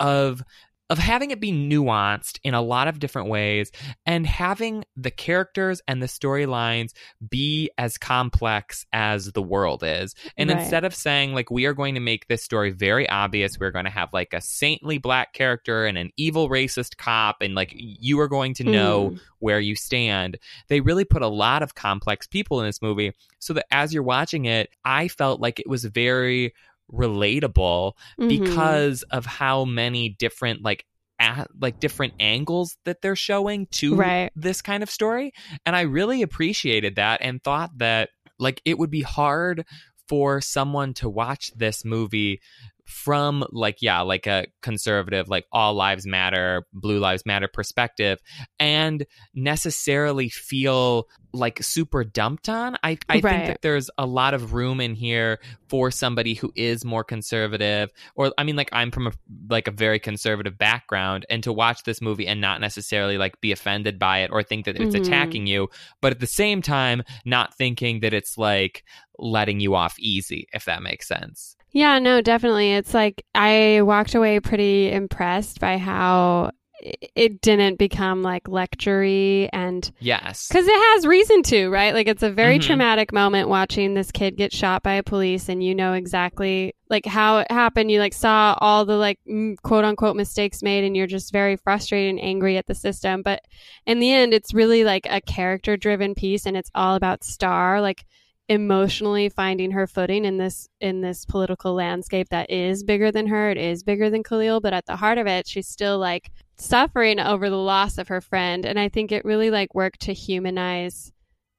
of of having it be nuanced in a lot of different ways and having the characters and the storylines be as complex as the world is. And Right. instead of saying like we are going to make this story very obvious, we're going to have like a saintly black character and an evil racist cop and like you are going to know Mm. where you stand. They really put a lot of complex people in this movie so that as you're watching it, I felt like it was very relatable Mhm. because of how many different like a like different angles that they're showing to Right. this kind of story and I really appreciated that and thought that like it would be hard for someone to watch this movie from like yeah like a conservative like all lives matter blue lives matter perspective and necessarily feel like super dumped on i i think that there's a lot of room in here for somebody who is more conservative or i mean like i'm from a like a very conservative background and to watch this movie and not necessarily like be offended by it or think that it's Mhm. attacking you but at the same time not thinking that it's like letting you off easy if that makes sense Yeah, no, definitely. It's like I walked away pretty impressed by how it didn't become like lectury and yes. because it has reason to right? Like it's a very Mhm. traumatic moment watching this kid get shot by a police and you know exactly like how it happened. You like saw all the like quote unquote mistakes made and you're just very frustrated and angry at the system. But in the end it's really like a character driven piece and it's all about star like emotionally finding her footing in this in this political landscape that is bigger than her. It is bigger than khalil but at the heart of it she's still like suffering over the loss of her friend. And i think it really like worked to humanize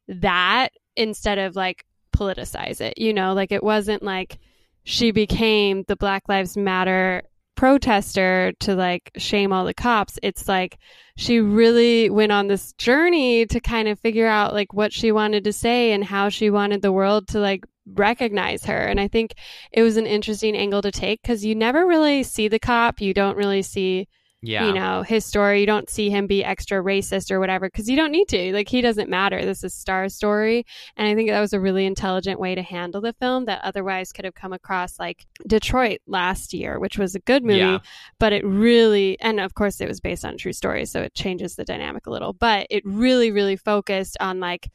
that instead of like politicize it you know? Like it wasn't like she became the black lives matter protester to like shame all the cops it's like she really went on this journey to kind of figure out like what she wanted to say and how she wanted the world to like recognize her. And i think it was an interesting angle to take because you never really see the cop you don't really see yeah. you know his story. You don't see him be extra racist or whatever because you don't need to. Like he doesn't matter. This is star's story. And i think that was a really intelligent way to handle the film that otherwise could have come across like detroit last year which was a good movie Yeah. but it really and of course it was based on true story so it changes the dynamic a little but it really really focused on like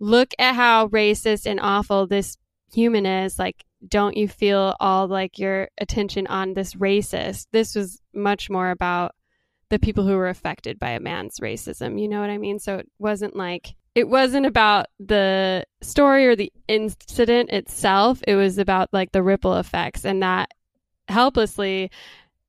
look at how racist and awful this human is like don't you feel all like your attention on this racist? This was much more about the people who were affected by a man's racism you know what i mean? So it wasn't like it wasn't about the story or the incident itself. It was about like the ripple effects and that helplessly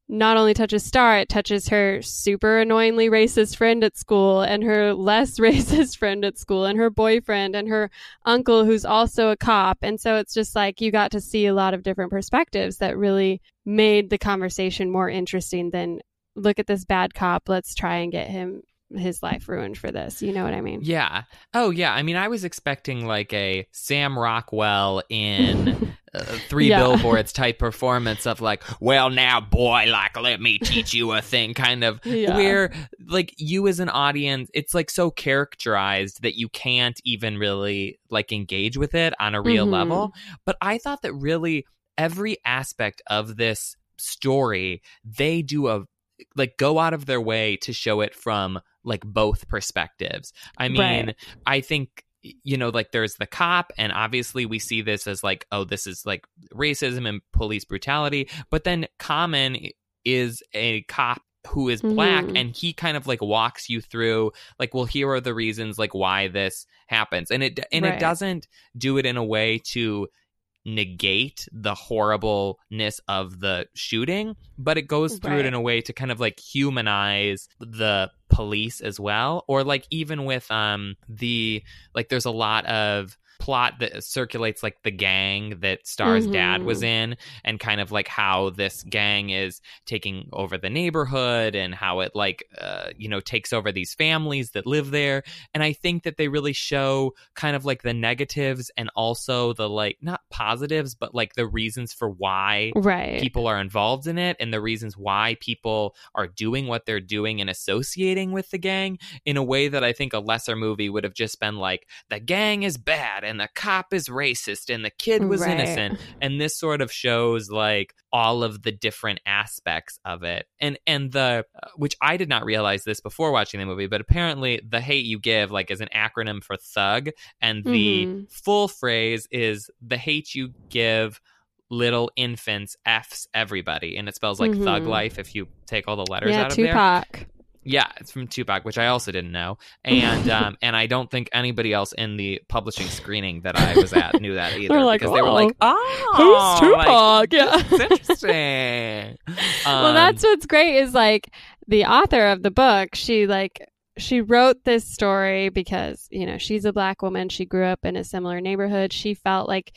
not only touches Star, it touches her super annoyingly racist friend at school and her less racist friend at school and her boyfriend and her uncle who's also a cop. And so it's just like you got to see a lot of different perspectives that really made the conversation more interesting than look at this bad cop, let's try and get him his life ruined for this. You know what I mean? Yeah. Oh, yeah. I mean, I was expecting like a Sam Rockwell in uh, Three Yeah. Billboards type performance of like, well, now, boy, like, let me teach you a thing, kind of Yeah. where like you as an audience, it's like so characterized that you can't even really like engage with it on a real Mhm. level. But I thought that really every aspect of this story, they do a like go out of their way to show it from like both perspectives. I mean, Right. I think you know like there's the cop and obviously we see this as like oh this is like racism and police brutality but then common is a cop who is black Mhm. and he kind of like walks you through like well here are the reasons like why this happens and it and Right. it doesn't do it in a way to negate the horribleness of the shooting but it goes through it in a way to kind of like humanize the police as well. Or like even with um the like there's a lot of plot that circulates like the gang that Star's dad was Mhm. in and kind of like how this gang is taking over the neighborhood and how it like uh, you know takes over these families that live there and I think that they really show kind of like the negatives and also the like not positives but like the reasons for why Right. people are involved in it and the reasons why people are doing what they're doing and associating with the gang in a way that I think a lesser movie would have just been like the gang is bad and the cop is racist and the kid was Right. innocent and this sort of shows like all of the different aspects of it and and the uh, which I did not realize this before watching the movie but apparently the hate you give like is an acronym for thug and the Mhm. full phrase is the hate you give little infants f's everybody and it spells like thug Mhm. life if you take all the letters yeah, out of there Tupac. Yeah it's from tupac which i also didn't know and um and i don't think anybody else in the publishing screening that i was at knew that either like, because they were "Oh, like oh Who's like, Tupac? yeah. it's interesting well, Um, that's what's great is like the author of the book, she like she wrote this story because, you know, she's a black woman, she grew up in a similar neighborhood. She felt like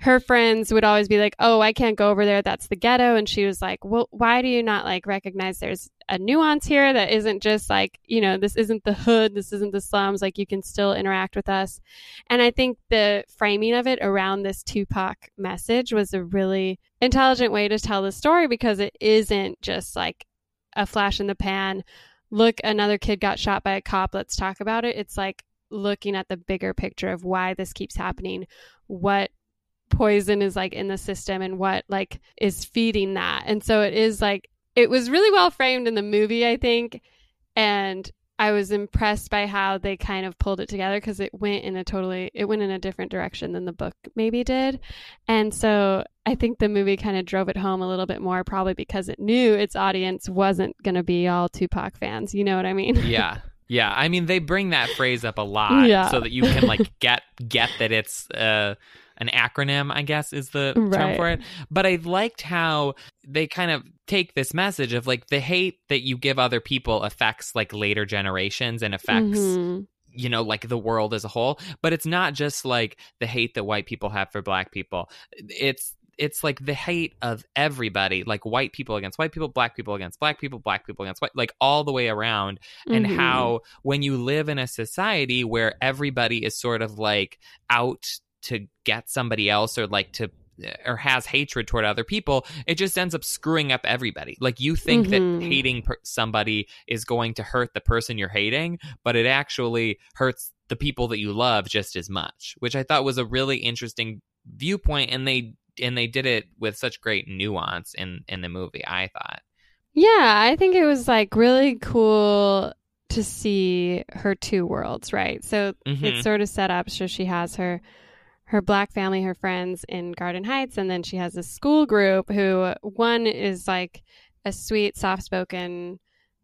her friends would always be like, "Oh, I can't go over there. That's the ghetto." And she was like, "Well, why do you not like recognize there's a nuance here that isn't just like, you know, this isn't the hood, this isn't the slums, like you can still interact with us." And I think the framing of it around this Tupac message was a really intelligent way to tell the story because it isn't just like a flash in the pan. Look, another kid got shot by a cop. Let's talk about it. It's like looking at the bigger picture of why this keeps happening, what poison is like in the system and what like is feeding that. And so it is like it was really well framed in the movie, I think, and I was impressed by how they kind of pulled it together because it went in a totally it went in a different direction than the book maybe did. And so I think the movie kind of drove it home a little bit more probably because it knew its audience wasn't going to be all Tupac fans, you know what I mean? Yeah. Yeah, I mean they bring that phrase up a lot Yeah. so that you can like get get that it's uh an acronym, I guess is the term for it. But I liked how they kind of take this message of like the hate that you give other people affects like later generations and affects Mhm. you know like the world as a whole but it's not just like the hate that white people have for black people it's it's like the hate of everybody like white people against white people black people against black people black people against white like all the way around and Mhm. how when you live in a society where everybody is sort of like out to get somebody else or like to or has hatred toward other people it just ends up screwing up everybody like you think Mhm. that hating per- somebody is going to hurt the person you're hating but it actually hurts the people that you love just as much which i thought was a really interesting viewpoint and they and they did it with such great nuance in in the movie i thought Yeah, I think it was like really cool to see her two worlds, right? So Mhm. it's sort of set up so she has her her black family, her friends in Garden Heights, and then she has a school group who one is like a sweet, soft spoken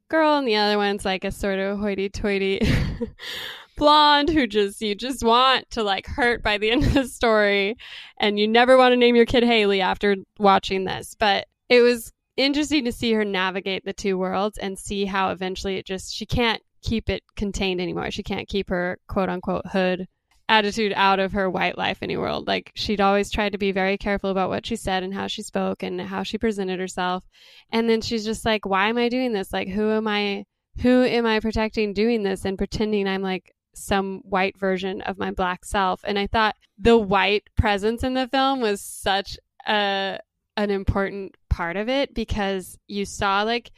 girl, and the other one's like a sort of hoity toity blonde who just you just want to like hurt by the end of the story and you never want to name your kid Haley after watching this. But it was interesting to see her navigate the two worlds and see how eventually it just she can't keep it contained anymore. She can't keep her quote unquote hood attitude out of her white life any world. Like she'd always tried to be very careful about what she said and how she spoke and how she presented herself. And then she's just like, why am I doing this? Like who am I who am I protecting doing this and pretending I'm like some white version of my black self? And I thought the white presence in the film was such a an important part of it because you saw like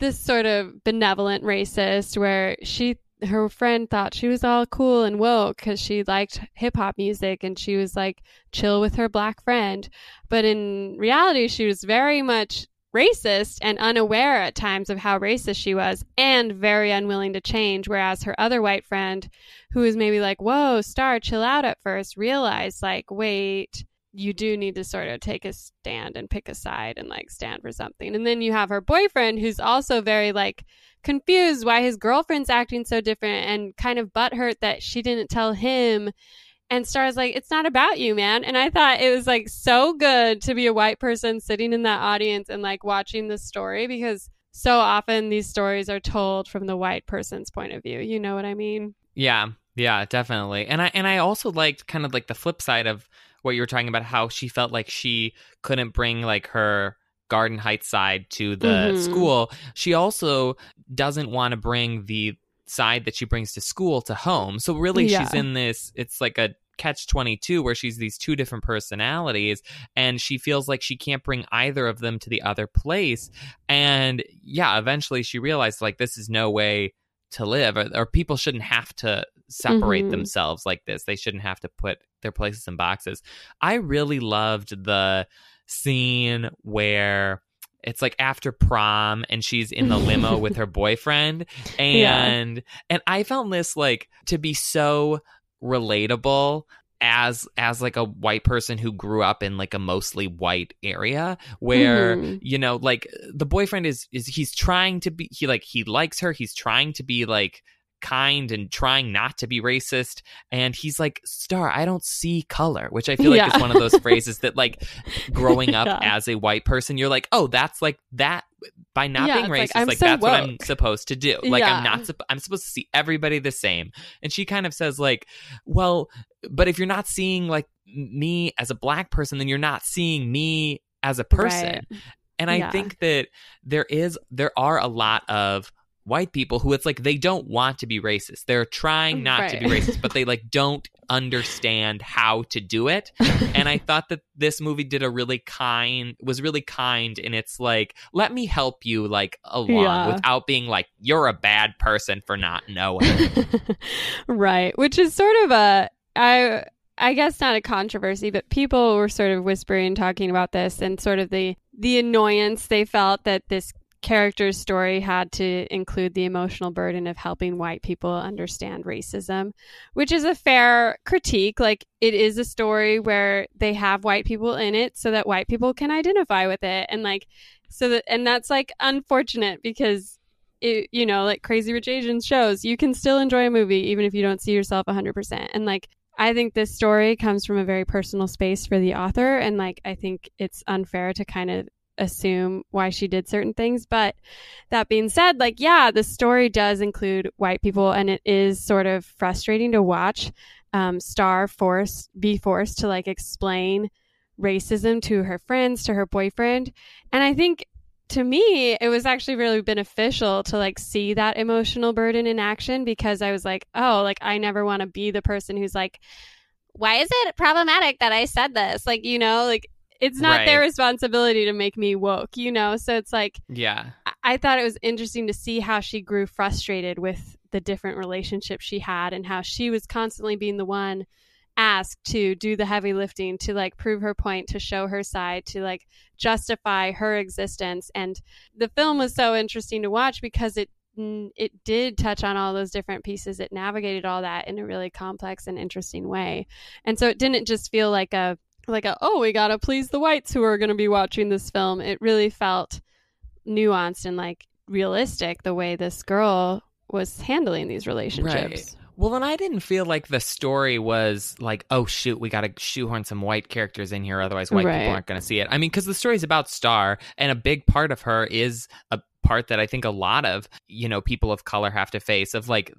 this sort of benevolent racist where she her friend thought she was all cool and woke because she liked hip hop music and she was like chill with her black friend. But in reality, she was very much racist and unaware at times of how racist she was and very unwilling to change. Whereas her other white friend, who was maybe like, whoa, Star, chill out at first, realized, like, wait, you do need to sort of take a stand and pick a side and like stand for something. And then you have her boyfriend who's also very like confused why his girlfriend's acting so different and kind of butthurt that she didn't tell him. And Star's like, it's not about you, man. And I thought it was like so good to be a white person sitting in that audience and like watching the story because so often these stories are told from the white person's point of view. You know what I mean? Yeah, yeah, definitely. And I and I also liked kind of like the flip side of what you were talking about how she felt like she couldn't bring like her Garden Heights side to the Mhm. school. She also doesn't want to bring the side that she brings to school to home. So really Yeah. she's in this it's like a catch 22 where she's these two different personalities and she feels like she can't bring either of them to the other place and yeah eventually she realized like this is no way to live or, or people shouldn't have to separate Mhm. themselves like this they shouldn't have to put their places in boxes i really loved the scene where it's like after prom and she's in the limo with her boyfriend Yeah. and and i found this like to be so relatable as as like a white person who grew up in like a mostly white area where Mhm. you know like the boyfriend is is he's trying to be he like he likes her he's trying to be like kind and trying not to be racist and he's like star i don't see color which i feel like Yeah. is one of those phrases that like growing up Yeah. as a white person you're like oh that's like that by not Yeah, being racist like, I'm like so that's what i'm supposed to do. Like i'm not i'm supposed to see everybody the same. And she kind of says like well but if you're not seeing like me as a black person then you're not seeing me as a person. Right. and I Yeah. think that there is there are a lot of white people who it's like they don't want to be racist. They're trying not to be racist, but they like don't understand how to do it. And I thought that this movie did a really kind was really kind and it's like let me help you like along Yeah. without being like you're a bad person for not knowing. right, which is sort of a I I guess not a controversy, but people were sort of whispering talking about this and sort of the the annoyance they felt that this character's story had to include the emotional burden of helping white people understand racism, which is a fair critique. Like, it is a story where they have white people in it so that white people can identify with it. And, like, so that, and that's like unfortunate because it, you know, like Crazy Rich Asians shows, you can still enjoy a movie even if you don't see yourself 100%. And, like, I think this story comes from a very personal space for the author. And, like, I think it's unfair to kind of assume why she did certain things. But that being said, like, yeah, the story does include white people, and it is sort of frustrating to watch um, Star force be forced to like explain racism to her friends, to her boyfriend. And I think to me, it was actually really beneficial to like see that emotional burden in action because I was like, oh, like I never want to be the person who's like, why is it problematic that I said this? Like, you know, like it's not Right. their responsibility to make me woke, you know? So it's like, Yeah. I- I thought it was interesting to see how she grew frustrated with the different relationships she had and how she was constantly being the one asked to do the heavy lifting to like prove her point to show her side to like justify her existence and the film was so interesting to watch because it it did touch on all those different pieces it navigated all that in a really complex and interesting way and so it didn't just feel like a like a oh we gotta please the whites who are going to be watching this film it really felt nuanced and like realistic the way this girl was handling these relationships Well, and I didn't feel like the story was like, oh shoot, we got to shoehorn some white characters in here, otherwise white Right. people aren't going to see it. I mean, because the story is about Star, and a big part of her is a part that I think a lot of you know people of color have to face of like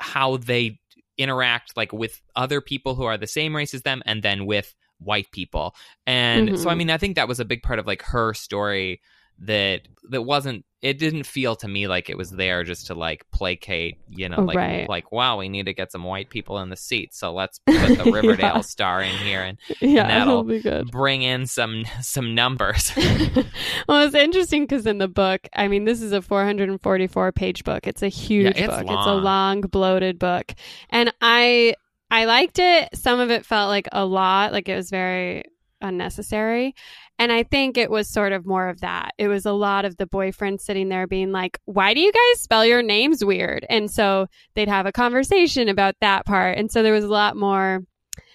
how they interact like with other people who are the same race as them, and then with white people. And so, I Mhm. mean, I think that was a big part of like her story that that wasn't it didn't feel to me like it was there just to like placate you know like Right. like wow we need to get some white people in the seat, so let's put the riverdale Yeah. star in here and yeah that'll that'll bring in some some numbers well it's interesting because in the book i mean this is a 444 page book it's a huge Yeah, it's book it's a long. long bloated book and i i liked it. Some of it felt like a lot like it was very unnecessary. And i think it was sort of more of that. It was a lot of the boyfriend sitting there being like why do you guys spell your names weird? And so they'd have a conversation about that part. And so there was a lot more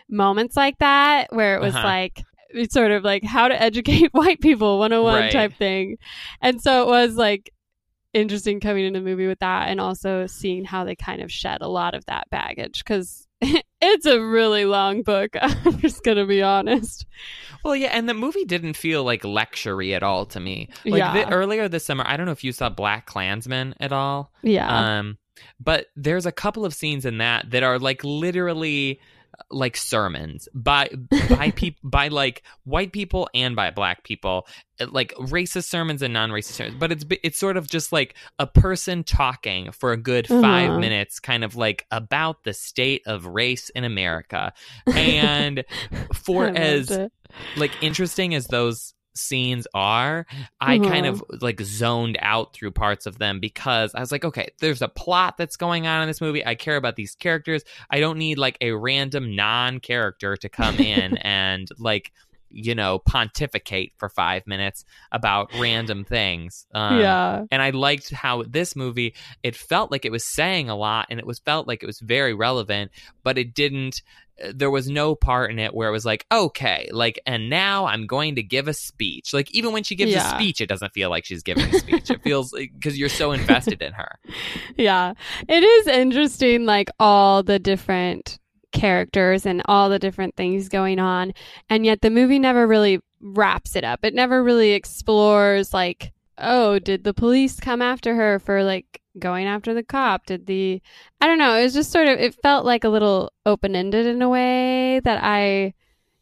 moments like that where it was Uh-huh. like it's sort of like how to educate white people 101 Right. type thing. And so it was like interesting coming into the movie with that and also seeing how they kind of shed a lot of that baggage because it's a really long book i'm just gonna be honest. Well yeah and the movie didn't feel like lectury at all to me. Like Yeah. the, earlier this summer i don't know if you saw black klansman at all. Yeah. Um, but there's a couple of scenes in that that are like literally like sermons by by people by like white people and by black people uh, like racist sermons and non-racist sermons but it's it's sort of just like a person talking for a good 5 Uh-huh. minutes kind of like about the state of race in America and for as it. like interesting as those scenes are i kind mm-hmm. of like zoned out through parts of them because i was like okay there's a plot that's going on in this movie. I care about these characters. I don't need like a random non-character to come in and like you know pontificate for five minutes about random things um, yeah and I liked how this movie it felt like it was saying a lot and it was felt like it was very relevant, but it didn't. uh, There was no part in it where it was like, okay, like, and now I'm going to give a speech. Like, even when she gives a speech, it doesn't feel like she's giving a speech. it feels because you're so invested in her. yeah it is interesting like all the different characters and all the different things going on. And yet the movie never really wraps it up. It never really explores like oh did the police come after her for like going after the cop? Did the i don't know. It was just sort of it felt like a little open-ended in a way that i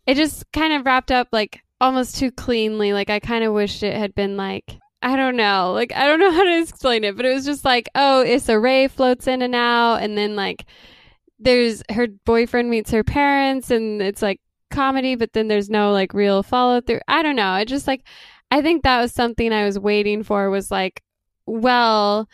it just kind of wrapped up like almost too cleanly. Like i kind of wished it had been like I don't know. Like I don't know how to explain it, but it was just like, oh, Issa Rae floats in and out, and then like there's her boyfriend meets her parents, and it's like comedy, but then there's no like real follow through. I don't know. I just like I think that was something I was waiting for. Was like, well,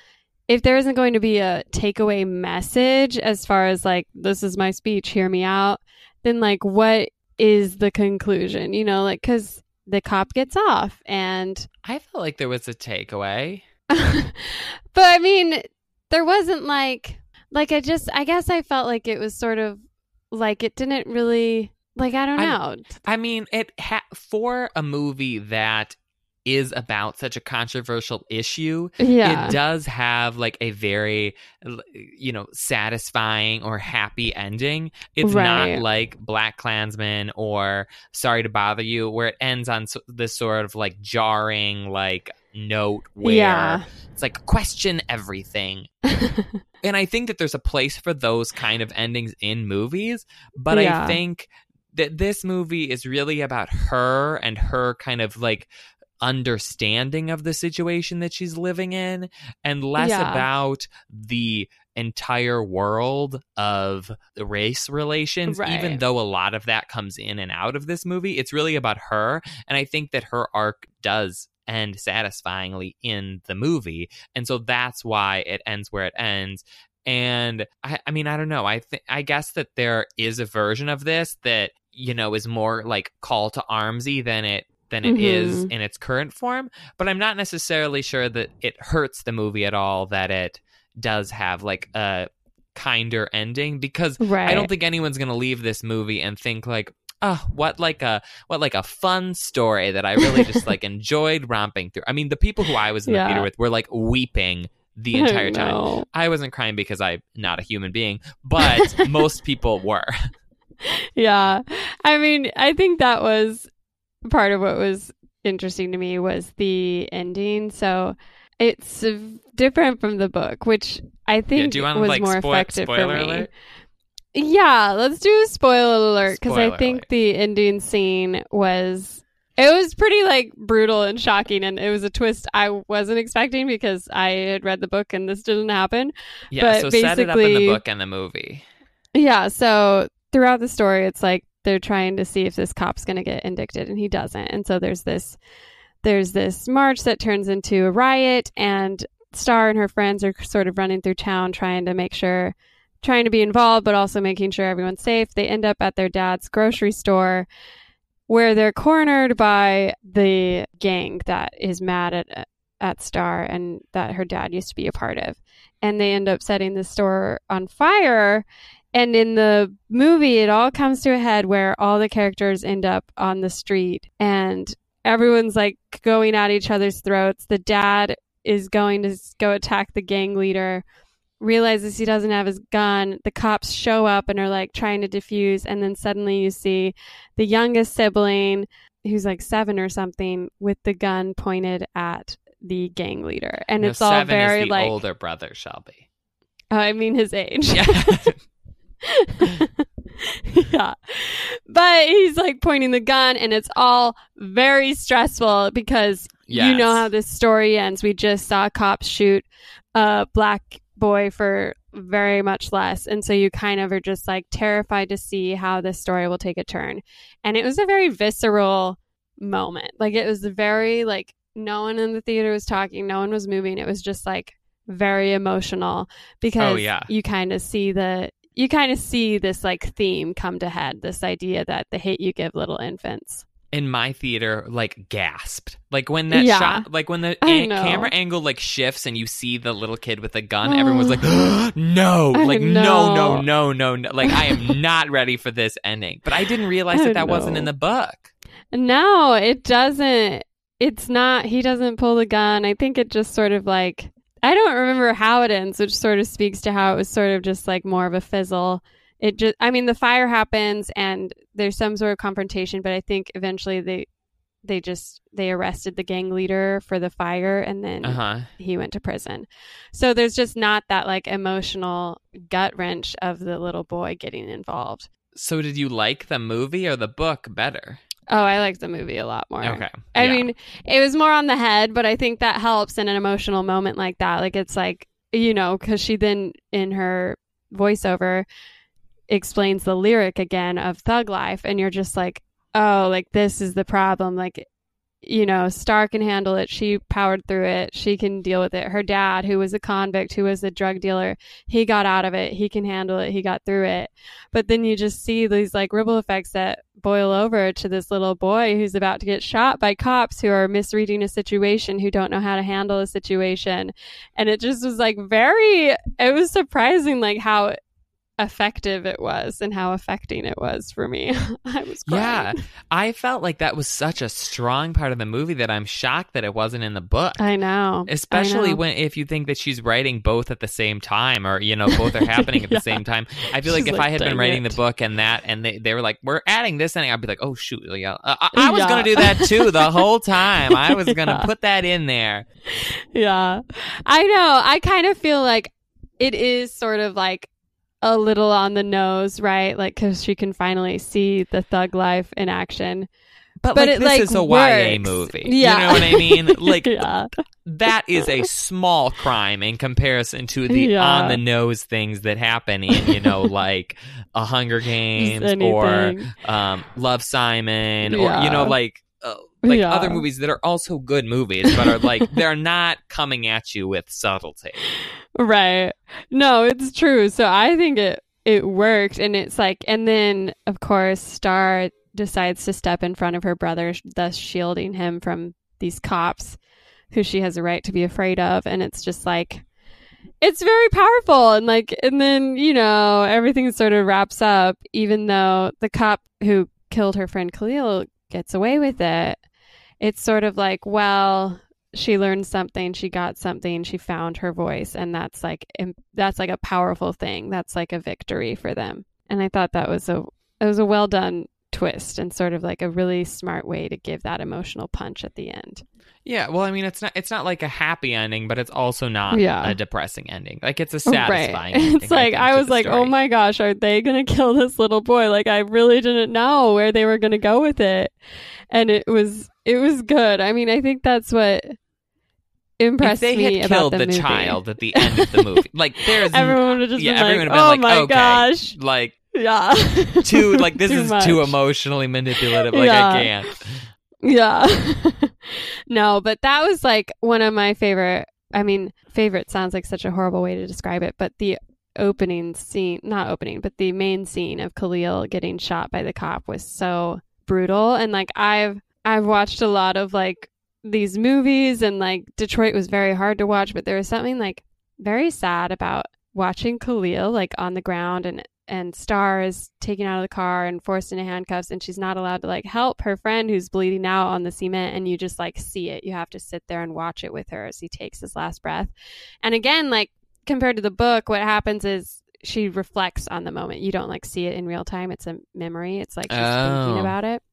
if there isn't going to be a takeaway message as far as like this is my speech, hear me out, then like what is the conclusion? You know, like because the cop gets off and I felt like there was a takeaway. but I mean, there wasn't like like I just I guess I felt like it was sort of like it didn't really like I don't know. I mean, it ha- for a movie that is about such a controversial issue, yeah. it does have like a very you know satisfying or happy ending it's Right. not like black klansman or sorry to bother you where it ends on s- this sort of like jarring like note where Yeah. it's like question everything and i think that there's a place for those kind of endings in movies but Yeah. i think that this movie is really about her and her kind of like understanding of the situation that she's living in and less Yeah. about the entire world of the race relations even though a lot of that comes in and out of this movie it's really about her and i think that her arc does end satisfyingly in the movie and so that's why it ends where it ends and I, I mean, I don't know. I think I guess that there is a version of this that you know is more like call to armsy than it than it is Mhm. in its current form. But I'm not necessarily sure that it hurts the movie at all that it does have like a kinder ending because right. I don't think anyone's gonna leave this movie and think like. Oh, what like a what like a fun story that I really just like enjoyed romping through. I mean, the people who I was in the theater with were like weeping the I entire time. I wasn't crying because I'm not a human being, but most people were. Yeah. I mean, I think that was part of what was interesting to me was the ending. So it's different from the book, which I think do you wanna, was like, more spoil- effective for me. alert? Yeah, let's do a spoiler alert because I think alert. the ending scene was it was pretty like brutal and shocking and it was a twist I wasn't expecting because I had read the book and this didn't happen. Yeah, But so set it up in the book and the movie. Yeah, so throughout the story, it's like they're trying to see if this cop's going to get indicted, and he doesn't. And so there's this there's this march that turns into a riot, and Starr and her friends are sort of running through town trying to make sure, trying to be involved, but also making sure everyone's safe. They end up at their dad's grocery store. Where they're cornered by the gang that is mad at at Starr and that her dad used to be a part of, and they end up setting the store on fire and in the movie, it all comes to a head where all the characters end up on the street and everyone's like going at each other's throats. The dad is going to go attack the gang leader, realizes he doesn't have his gun. The cops show up and are like trying to defuse. And then suddenly you see the youngest sibling, who's like seven or something, with the gun pointed at the gang leader. And No, it's all seven very is the like, older brother, Shelby. oh, I mean his age. Yeah. yeah. But he's like pointing the gun and it's all very stressful because you know how this story ends. We just saw cops shoot a black boy for very much less. And so you kind of are just like terrified to see how this story will take a turn. And it was a very visceral moment. Like it was very like no one in the theater was talking, no one was moving. It was just like very emotional because Oh, yeah. you kind of see the you kind of see this like theme come to head this idea that the hate you give little infants in my theater like gasped. Like when that Yeah. shot like when the an- camera angle like shifts and you see the little kid with the gun Oh. everyone was like no. I like no know. no no no no like i am not ready for this ending. But i didn't realize I that that wasn't in the book. No it doesn't. It's not he doesn't pull the gun. I think it just sort of like i don't remember how it ends which sort of speaks to how it was sort of just like more of a fizzle it just i mean the fire happens and there's some sort of confrontation but i think eventually they they just they arrested the gang leader for the fire and then uh-huh he went to prison. So there's just not that like emotional gut wrench of the little boy getting involved. so did you like the movie or the book better Oh, I like the movie a lot more. okay I Yeah. mean, it was more on the head, but I think that helps in an emotional moment like that. Like it's like, you know, cuz she then in her voiceover explains the lyric again of Thug Life and you're just like, "Oh, like this is the problem." Like you know, Starr can handle it. She powered through it. She can deal with it. Her dad, who was a convict, who was a drug dealer, he got out of it. He can handle it. He got through it. But then you just see these like ripple effects that boil over to this little boy who's about to get shot by cops who are misreading a situation, who don't know how to handle a situation. And it just was like very, it was surprising, like how effective it was and how affecting it was for me. I was crying. Yeah, I felt like that was such a strong part of the movie that I'm shocked that it wasn't in the book. I know. Especially I know. when if you think that she's writing both at the same time or you know both are happening at Yeah. the same time. I feel like if like, I had been writing it." the book and that and they, they were like we're adding this and I'd be like, "Oh shoot, yeah. Uh, I, I was Yeah. going to do that too the whole time. I was going to Yeah. put that in there." Yeah. I know. I kind of feel like it is sort of like a little on the nose, right? Like, because she can finally see the thug life in action. But, But like it, this like, is a YA movie. Yeah. You know what I mean? Like yeah. that is a small crime in comparison to the Yeah. on the nose things that happen in you know like a Hunger Games or um, Love Simon or you know like uh, like Yeah. other movies that are also good movies but are like they're not coming at you with subtlety. Right. No, it's true. So I think it it worked and it's like and then of course Starr decides to step in front of her brother thus shielding him from these cops who she has a right to be afraid of and it's just like it's very powerful and like and then you know everything sort of wraps up even though the cop who killed her friend Khalil gets away with it it's sort of like well she learned something she got something she found her voice and that's like that's like a powerful thing that's like a victory for them. And i thought that was a it was a well done twist and sort of like a really smart way to give that emotional punch at the end. Yeah, well I mean it's not it's not like a happy ending but it's also not Yeah. a depressing ending. Like it's a satisfying right ending. it's like think, i was like oh my gosh are they gonna kill this little boy? Like i really didn't know where they were gonna go with it. And it was it was good. I mean i think that's what impressed if they me had killed the, the, child at the end of the movie, like there's everyone would have just yeah, been everyone like, would have oh been like, my okay, gosh. Like Yeah. too like this is too emotionally manipulative. Like Yeah. I can't. Yeah. no, but that was like one of my favorite. I mean, favorite sounds like such a horrible way to describe it, but the opening scene, not opening, but the main scene of Khalil getting shot by the cop was so brutal. And like, I've, I've watched a lot of like these movies and like Detroit was very hard to watch, but there was something like very sad about watching Khalil like on the ground and and Starr is taken out of the car and forced into handcuffs and she's not allowed to like help her friend who's bleeding out on the cement and you just like see it. You have to sit there and watch it with her as he takes his last breath. And again, like compared to the book, what happens is she reflects on the moment. You don't like see it in real time. It's a memory. It's like she's Oh. thinking about it.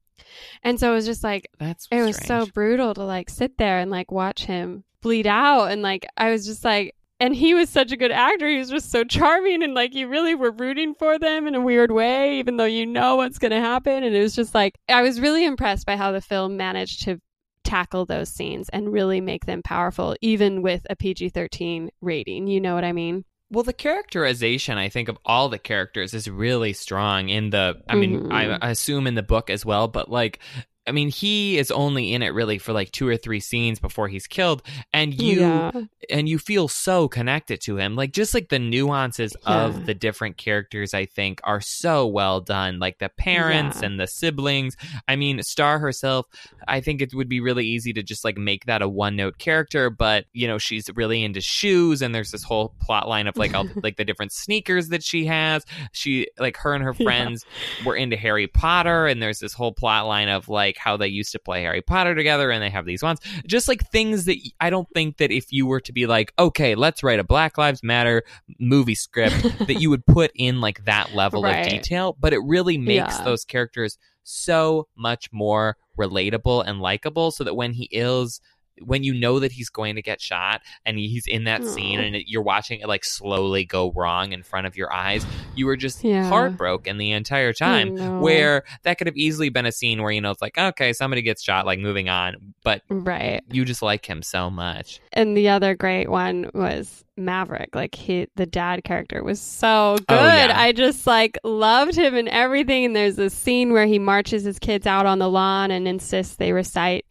And so it was just like That's it was so brutal to like sit there and like watch him bleed out and like I was just like and he was such a good actor. He was just so charming and like you really were rooting for them in a weird way even though you know what's going to happen and it was just like I was really impressed by how the film managed to tackle those scenes and really make them powerful even with a PG-13 rating. You know what I mean? Well, the characterization, I think, of all the characters is really strong in the. I mean, Mhm. I, I assume in the book as well, but like, I mean, he is only in it really for like two or three scenes before he's killed, and you yeah. and you feel so connected to him. Like just like the nuances Yeah. of the different characters, I think, are so well done. Like the parents Yeah. and the siblings. I mean, Starr herself, I think it would be really easy to just like make that a one note character, but you know, she's really into shoes, and there's this whole plot line of like all like the different sneakers that she has. She like her and her friends were into Harry Potter, and there's this whole plot line of like how they used to play Harry Potter together, and they have these ones just like things that I don't think that if you were to be like, okay, let's write a Black Lives Matter movie script, that you would put in like that level Right. of detail, but it really makes Yeah. those characters so much more relatable and likable so that when he is when you know that he's going to get shot and he's in that scene and you're watching it like slowly go wrong in front of your eyes you were just Yeah. heartbroken the entire time where that could have easily been a scene where you know it's like okay somebody gets shot like moving on but Right. you just like him so much. And the other great one was Maverick. Like he, the dad character was so oh, good. Oh, yeah. I just like loved him and everything. And there's this scene where he marches his kids out on the lawn and insists they recite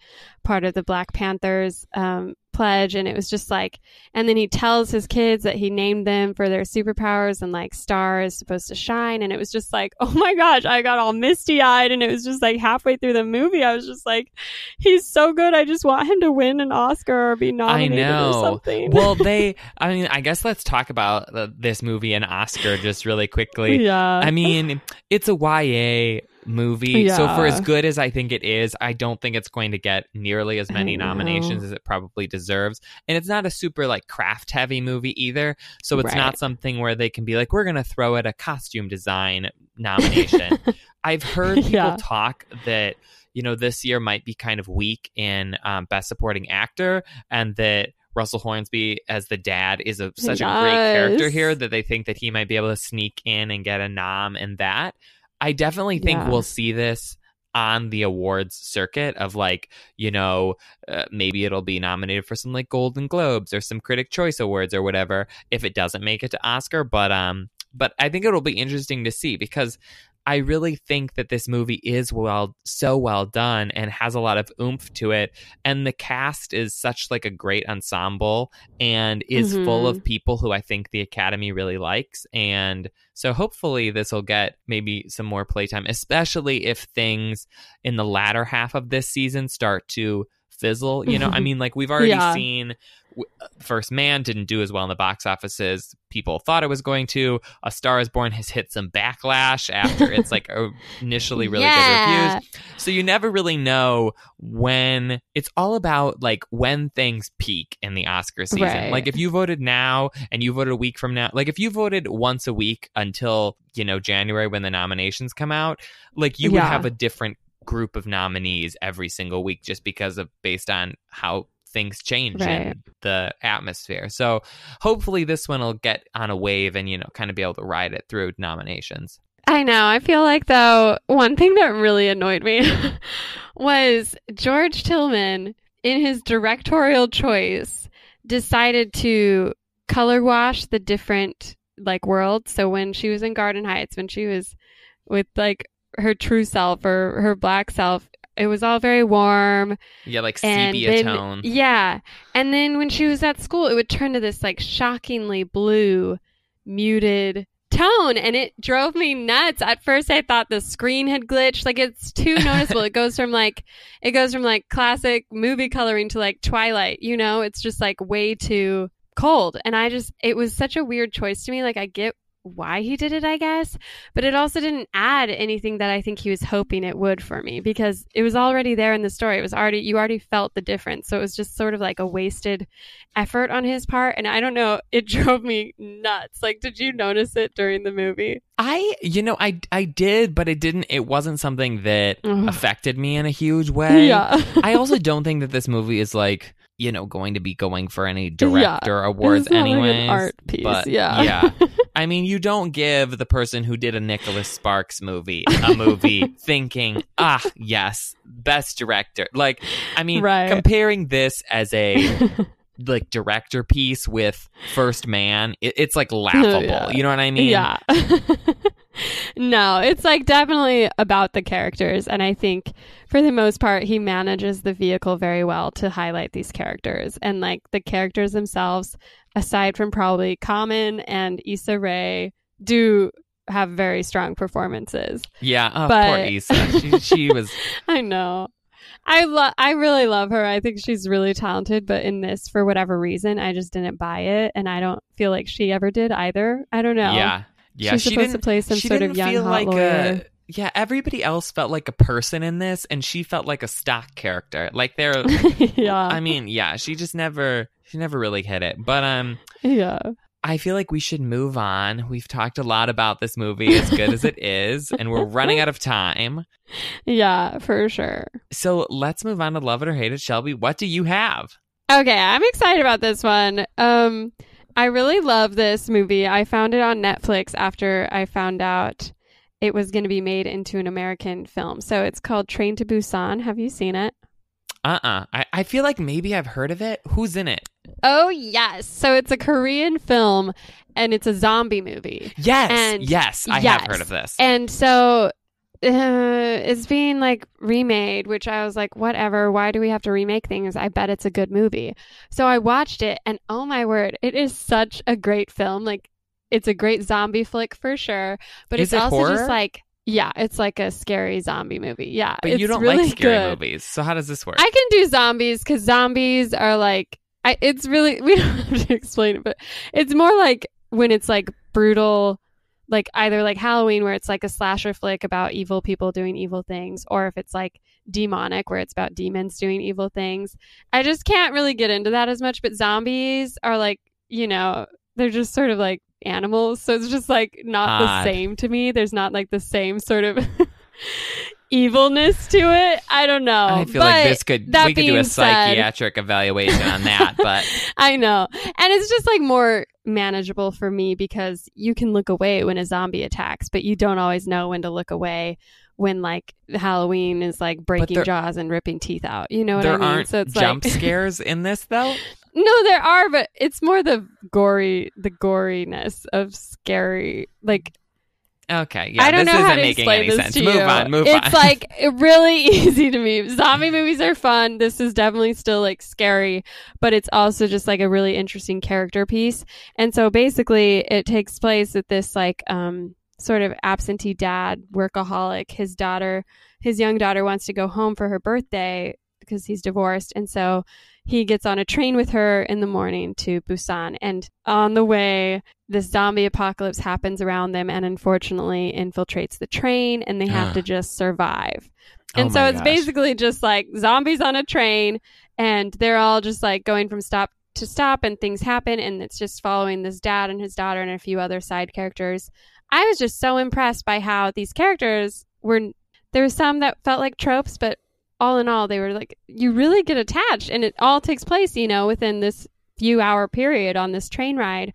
part of the Black Panthers um, pledge and it was just like and then he tells his kids that he named them for their superpowers and like Starr is supposed to shine and it was just like oh my gosh i got all misty eyed and it was just like halfway through the movie i was just like he's so good i just want him to win an oscar or be nominated I know. or something well, they. I mean, I guess let's talk about uh, this movie and Oscar just really quickly. yeah I mean, it's a YA movie, so for as good as I think it is, I don't think it's going to get nearly as many nominations as it probably deserves. And it's not a super like craft heavy movie either, so it's not something where they can be like, we're going to throw it a costume design nomination. I've heard people Yeah. talk that you know this year might be kind of weak in um, best supporting actor, and that Russell Hornsby as the dad is a, such a great character here that they think that he might be able to sneak in and get a nom in that. I definitely think Yeah. we'll see this on the awards circuit of like you know uh, maybe it'll be nominated for some like golden globes or some critic choice awards or whatever if it doesn't make it to oscar but um but i think it'll be interesting to see because I really think that this movie is well so well done and has a lot of oomph to it and the cast is such like a great ensemble and is full Mhm. of people who I think the academy really likes and so hopefully this will get maybe some more playtime especially if things in the latter half of this season start to fizzle you know I mm-hmm. mean like we've already Yeah. seen uh, First Man didn't do as well in the box offices. people thought it was going to. A Star is Born has hit some backlash after it's like initially really Yeah. good reviews. So you never really know when it's all about like when things peak in the Oscar season. Right. Like if you voted now and you voted a week from now, like if you voted once a week until, you know, January when the nominations come out, like you would have a different group of nominees every single week just because of based on how things change Right. in the atmosphere. So hopefully this one will get on a wave and you know kind of be able to ride it through nominations. I know. I feel like though one thing that really annoyed me was George Tillman in his directorial choice decided to color wash the different like worlds. So when she was in Garden Heights, when she was with like her true self or her black self, it was all very warm Yeah, like sepia then, tone. Yeah. And then when she was at school, it would turn to this like shockingly blue, muted tone. And it drove me nuts. At first, I thought the screen had glitched. Like it's too noticeable. it goes from like, it goes from like classic movie coloring to like Twilight, you know? It's just like way too cold. And I just, it was such a weird choice to me. Like I get why he did it, I guess, but it also didn't add anything that I think he was hoping it would for me because it was already there in the story. It was already, you already felt the difference. So it was just sort of like a wasted effort on his part. And I don't know, it drove me nuts. Like, did you notice it during the movie? I, you know, I I did, but it didn't. It wasn't something that affected me in a huge way. Yeah. I also don't think that this movie is like you know going to be going for any Yeah. director awards It's anyway. like an art piece. but yeah. yeah. I mean, you don't give the person who did a Nicholas Sparks movie a movie thinking, ah, yes, best director. Like, I mean, Right. comparing this as a like director piece with First Man, it, it's like laughable. Yeah. You know what I mean? yeah. no, it's like definitely about the characters. And I think for the most part, he manages the vehicle very well to highlight these characters. And like the characters themselves, aside from probably Common and Issa Rae, do have very strong performances. Yeah. Oh, poor But- Issa. She, she was. I know. I love. I really love her. I think she's really talented. But in this, for whatever reason, I just didn't buy it, and I don't feel like she ever did either. I don't know. Yeah. Yeah. she's she supposed didn't, to play some sort of young hot like lawyer. a. Yeah, everybody else felt like a person in this, and she felt like a stock character. Like they're. yeah, I mean, yeah, she just never. She never really hit it. But um, yeah. I feel like we should move on. We've talked a lot about this movie, as good as it is, and we're running out of time. Yeah, for sure. So let's move on to love it or hate it. Shelby, what do you have? Okay, I'm excited about this one. Um, I really love this movie. I found it on Netflix after I found out it was going to be made into an American film. So it's called Train to Busan. Have you seen it? Uh uh I, I feel like maybe I've heard of it. Who's in it? Oh, yes. So it's a Korean film and it's a zombie movie. Yes. And- yes, I have heard of this. And so uh, it's being like remade, which I was like, whatever. Why do we have to remake things? I bet it's a good movie. So I watched it, and oh my word, it is such a great film. Like, it's a great zombie flick for sure, but Is it's it also horror? just like, yeah, it's like a scary zombie movie. Yeah, But you don't really like scary good. movies. So how does this work? I can do zombies because zombies are like, I, it's really, we don't have to explain it, but it's more like when it's like brutal, like either like Halloween where it's like a slasher flick about evil people doing evil things, or if it's like demonic where it's about demons doing evil things. I just can't really get into that as much, but zombies are like, you know, they're just sort of like animals. So it's just like not Odd. the same to me. There's not like the same sort of evilness to it. I don't know. I feel But like this could that we could do a said- psychiatric evaluation on that, but I know. And it's just like more manageable for me because you can look away when a zombie attacks, but you don't always know when to look away when like Halloween is like breaking there- jaws and ripping teeth out. You know what I mean? aren't so it's jump like scares in this though. No, there are, but it's more the gory the goriness of scary like Okay, yeah, I don't this know isn't how to making explain any this sense. to move you. on, move it's on. like really easy to me. Zombie movies are fun. This is definitely still like scary, but it's also just like a really interesting character piece. And so basically, it takes place at this like um sort of absentee dad, workaholic. His daughter, his young daughter, wants to go home for her birthday because he's divorced, and so he gets on a train with her in the morning to Busan. And on the way, this zombie apocalypse happens around them and unfortunately infiltrates the train and they have to ah. just survive. Oh And so it's gosh. basically just like zombies on a train and they're all just like going from stop to stop and things happen and it's just following this dad and his daughter and a few other side characters. I was just so impressed by how these characters were there were some that felt like tropes but all in all they were like you really get attached and it all takes place, you know, within this few hour period on this train ride.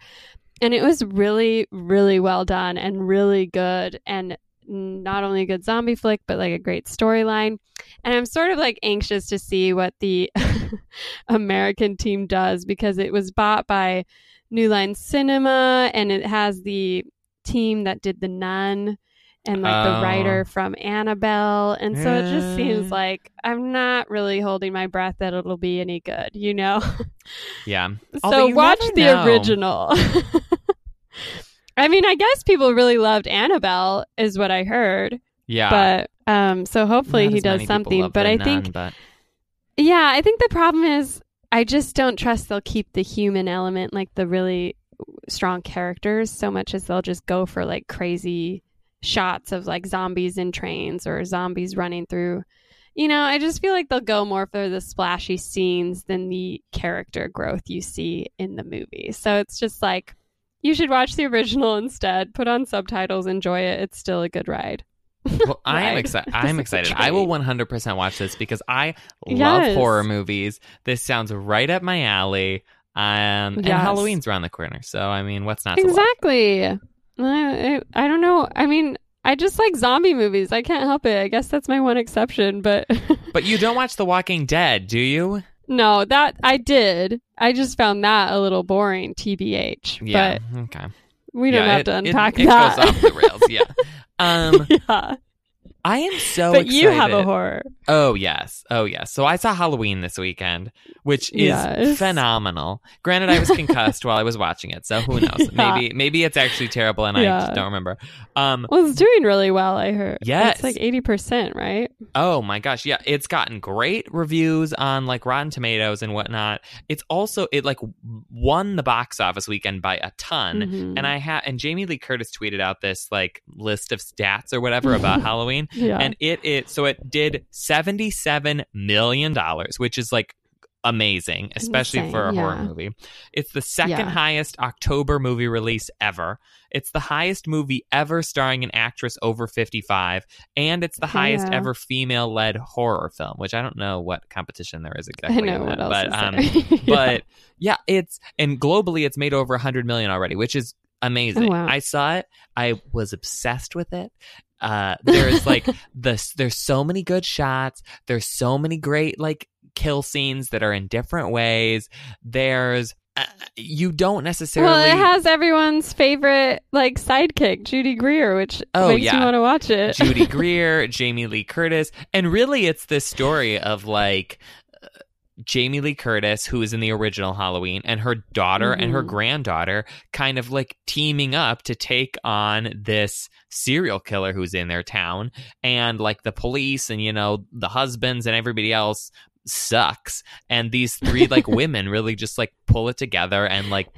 And it was really really well done and really good and not only a good zombie flick but like a great storyline. And i'm sort of like anxious to see what the american team does because it was bought by new line cinema and it has the team that did the nun and like Oh. the writer from annabelle and so it just seems like i'm not really holding my breath that it'll be any good you know yeah. So watch the know. original. I mean, I guess people really loved Annabelle, is what I heard. Yeah. But um, so hopefully Not he does something. But I Nun, think, but yeah, I think the problem is I just don't trust they'll keep the human element, like the really strong characters, so much as they'll just go for like crazy shots of like zombies in trains or zombies running through. You know, I just feel like they'll go more for the splashy scenes than the character growth you see in the movie. So it's just like you should watch the original instead. Put on subtitles, enjoy it. It's still a good ride. well, I am excited. I'm excited. I will 100% watch this because I love Yes. horror movies. This sounds right up my alley. Um, and Halloween's around the corner, so I mean, what's not to love? I, don't know. I mean, I just like zombie movies. I can't help it. I guess that's my one exception. But But you don't watch The Walking Dead, do you? no, that I did. I just found that a little boring, TBH. Yeah. okay. We don't Yeah, have it- to it- unpack it, that. goes off the rails. Yeah. Um, yeah. I am so but you have a horror. Oh yes, oh yes. So I saw Halloween this weekend, which is Yes. phenomenal. Granted, I was concussed while I was watching it, so who knows? Yeah. Maybe maybe it's actually terrible, and I Yeah. just don't remember. Um. Well, it's doing really well. I heard. Yes. it's like eighty percent, right? Oh my gosh, yeah, it's gotten great reviews on like Rotten Tomatoes and whatnot. It's also it like won the box office weekend by a ton. Mhm. And I had and Jamie Lee Curtis tweeted out this like list of stats or whatever about Halloween. Yeah. and it it so it did 77 million dollars which is like amazing especially for a Insane, horror movie it's the second Yeah. highest october movie release ever it's the highest movie ever starring an actress over 55 and it's the highest Yeah. ever female led horror film which i don't know what competition there is exactly. I know what that, else. but um. Yeah. but yeah, it's and globally it's made over 100 million already, which is amazing. Oh, wow. I saw it. I was obsessed with it. Uh there's like the there's so many good shots. There's so many great like kill scenes that are in different ways. There's uh, you don't necessarily. Well, it has everyone's favorite like sidekick, Judy Greer, which Oh, makes yeah. you want to watch it. Judy Greer, Jamie Lee Curtis, and really it's this story of like Jamie Lee Curtis, who is in the original Halloween, and her daughter and her Mhm. granddaughter kind of like teaming up to take on this serial killer who's in their town. And like the police and, you know, the husbands and everybody else sucks. And these three like women really just like pull it together and like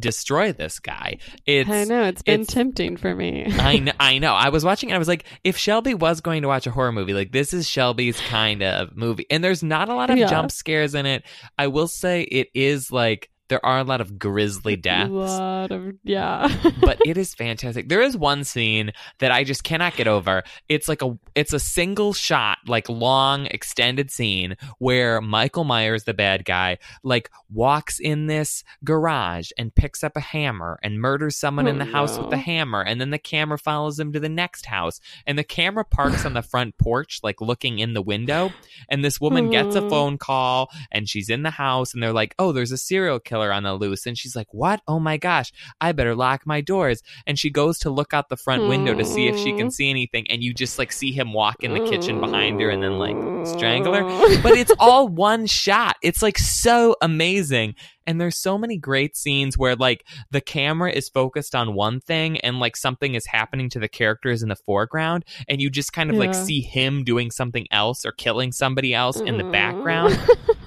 destroy this guy. It's I know it's been it's- tempting for me. I know, I know. I was watching and I was like, if Shelby was going to watch a horror movie, like this is Shelby's kind of movie. And there's not a lot of Yeah. jump scares in it. I will say it is like there are a lot of grisly A deaths. lot of yeah. but it is fantastic. There is one scene that I just cannot get over. It's like a it's a single shot, like long extended scene where Michael Myers, the bad guy, like walks in this garage and picks up a hammer and murders someone in Oh, the house with the hammer, and then the camera follows him to the next house, and the camera parks on the front porch, like looking in the window, and this woman gets a phone call and she's in the house and they're like, "Oh, there's a serial killer on the loose." And she's like, "What? Oh my gosh, I better lock my doors." And she goes to look out the front window to see if she can see anything and you just like see him walk in the kitchen behind her and then like strangle her. But it's all one shot. It's like so amazing. And there's so many great scenes where like the camera is focused on one thing and like something is happening to the characters in the foreground and you just kind of like see him doing something else or killing somebody else in the background.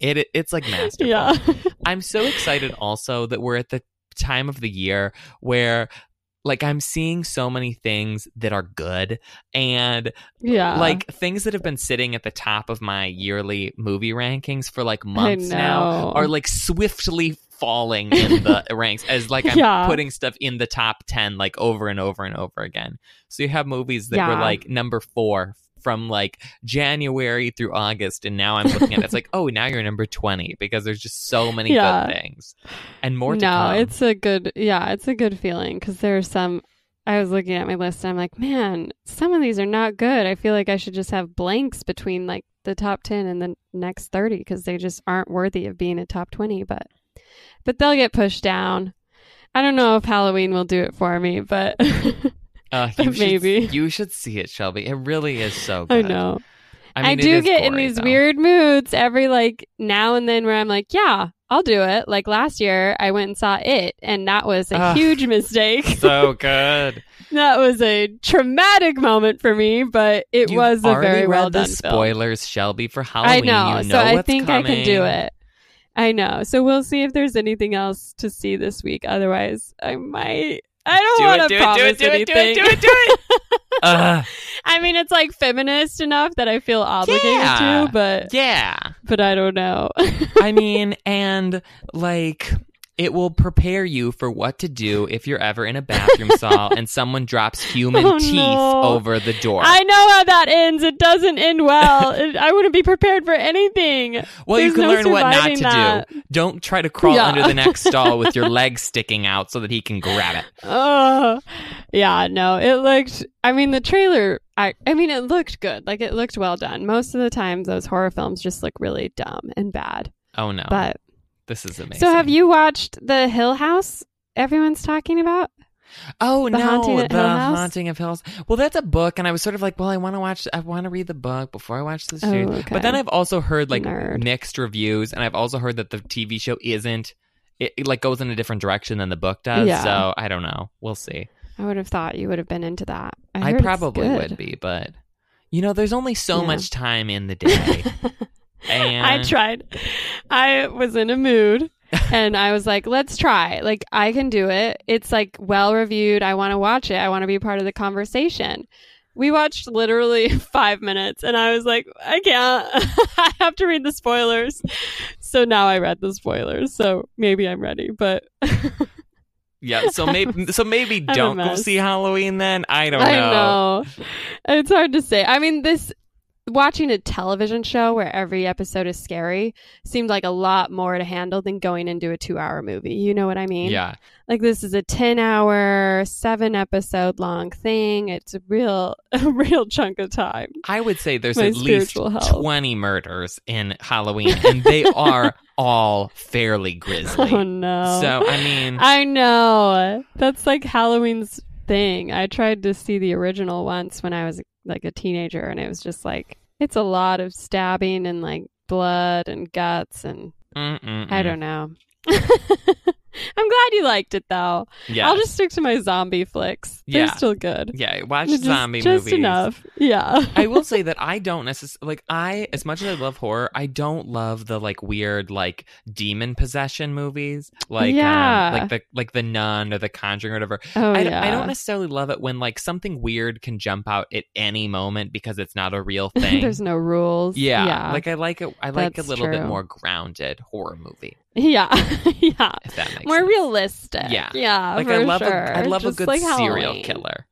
It, it it's like masterful. yeah. I'm so excited also that we're at the time of the year where like I'm seeing so many things that are good and Yeah. like things that have been sitting at the top of my yearly movie rankings for like months now are like swiftly falling in the ranks as like I'm Yeah. putting stuff in the top 10 like over and over and over again. So you have movies that were like number 4 from like January through August and now I'm looking at it it's like oh now you're number 20 because there's just so many Yeah. good things and more to no, come. it's a good yeah, it's a good feeling because there are some. I was looking at my list and I'm like, man, some of these are not good. I feel like I should just have blanks between like the top ten and the next thirty because they just aren't worthy of being a top twenty. But but they'll get pushed down. I don't know if Halloween will do it for me, but Uh, you should- Maybe. you should see it, Shelby. It really is so good. I know. I, I, mean, it do get in these though. weird moods every like now and then where I'm like, yeah, I'll do it. Like last year, I went and saw it, and that was a Ugh. huge mistake. So good. that was a traumatic moment for me, but it You've was a very well the done film. spoilers, Shelby, for Halloween. I know, You so know I what's think I can do it. I know. So we'll see if there's anything else to see this week. Otherwise, I might. I don't Do want to do it, promise do it, do it, do it, anything. do it, do it. I mean, it's like feminist enough that I feel obligated Yeah. to, but yeah. but I don't know. I mean, and like it will prepare you for what to do if you're ever in a bathroom stall and someone drops human Oh, teeth no. over the door. I know how that ends. It doesn't end well. It- I wouldn't be prepared for anything. well, you can no learn what not to that. do. Don't try to crawl Yeah. under the next stall with your legs sticking out so that he can grab it. Oh, yeah, no, it looked, I mean, the trailer, I, I mean, it looked good. Like, it looked well done. Most of the time, those horror films just look really dumb and bad. Oh no. But, this is amazing. so have you watched The Hill House everyone's talking about? Oh The no, Haunting the Hill House? haunting of Hills. Well, that's a book, and I was sort of like, well, I want to watch, I want to read the book before I watch the Oh, okay. But then I've also heard like Nerd. mixed reviews, and I've also heard that the TV show isn't. It, it, like goes in a different direction than the book does. Yeah. So I don't know. We'll see. I would have thought you would have been into that. I, I, probably would be, but you know, there's only so Yeah. much time in the day. and I tried. I was in a mood and I was like, let's try. Like, I can do it. It's like well reviewed. I want to watch it. I want to be part of the conversation. We watched literally five minutes and I was like, I can't. I have to read the spoilers. So now I read the spoilers. So maybe I'm ready, but Yeah. So maybe, so maybe I'm don't go see Halloween then. I don't I know. know. It's hard to say. I mean, this watching a television show where every episode is scary seemed like a lot more to handle than going into a two hour movie. You know what I mean? Yeah. Like this is a 10 hour, seven episode long thing. It's a real, a real chunk of time. I would say there's My at least health. 20 murders in Halloween, and they are all fairly grisly. Oh no. So, I mean, I know. That's like Halloween's thing. I tried to see the original once when I was like a teenager and it was just like it's a lot of stabbing and like blood and guts and mm-mm-mm. I don't know. I'm glad you liked it though. Yeah. I'll just stick to my zombie flicks. They're Yeah. still good. yeah, watch Just, zombie just movies. enough. Yeah. I will say that I don't necessarily like I as much as I love horror, I don't love the like weird like demon possession movies, like Yeah. um, like the like the Nun or the Conjuring or whatever. oh I, yeah. don't, I don't necessarily love it when like something weird can jump out at any moment because it's not a real thing. There's no rules. yeah, Yeah. like I like it. I like a That's little bit more grounded horror movie, yeah. yeah. if that makes More sense. realistic. Yeah. Yeah. Like I love sure. a I love Just a good like serial Halloween. killer.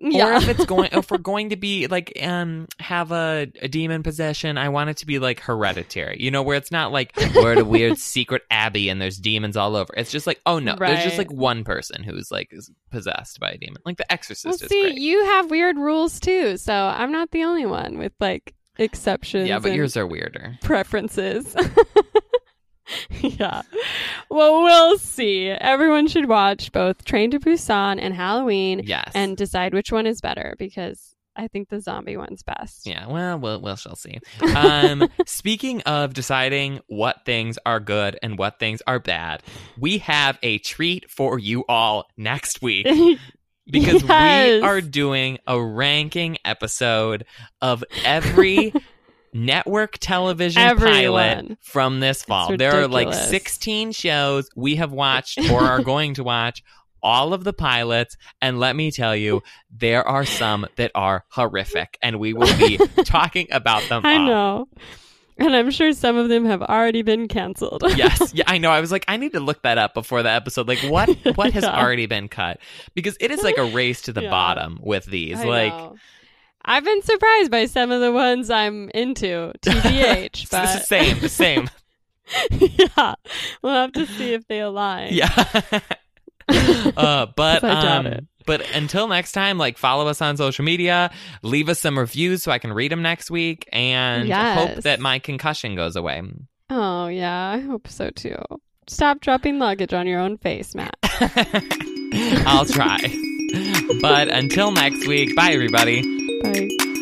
Yeah. Or if it's going, if we're going to be like, um, have a, a demon possession, I want it to be like hereditary, you know, where it's not like we're at a weird secret abbey and there's demons all over. It's just like, oh no, there's just like one person who's like is possessed by a demon. Like The Exorcist Well, is see, you have weird rules too, so I'm not the only one with like exceptions. yeah, but yours are weirder. preferences. yeah. Well, we'll see. Everyone should watch both Train to Busan and Halloween Yes. and decide which one is better because I think the zombie one's best. yeah, well, we'll, we'll shall see. Um, speaking of deciding what things are good and what things are bad, we have a treat for you all next week. because Yes. we are doing a ranking episode of every network television pilot from this fall. There are like 16 shows we have watched or are going to watch. All of the pilots, and let me tell you, there are some that are horrific, and we will be talking about them. I all. know. And I'm sure some of them have already been canceled. yes yeah i know i was like i need to look that up before the episode like what what has Yeah. already been cut because it is like a race to the Yeah. bottom with these I like know. I've been surprised by some of the ones I'm into, TBH, but same the same yeah, we'll have to see if they align. yeah uh but um it. but until next time like follow us on social media leave us some reviews so i can read them next week and hope that my concussion goes away Oh yeah, I hope so too. Stop dropping luggage on your own face, Matt. i'll try but until next week bye everybody Bye.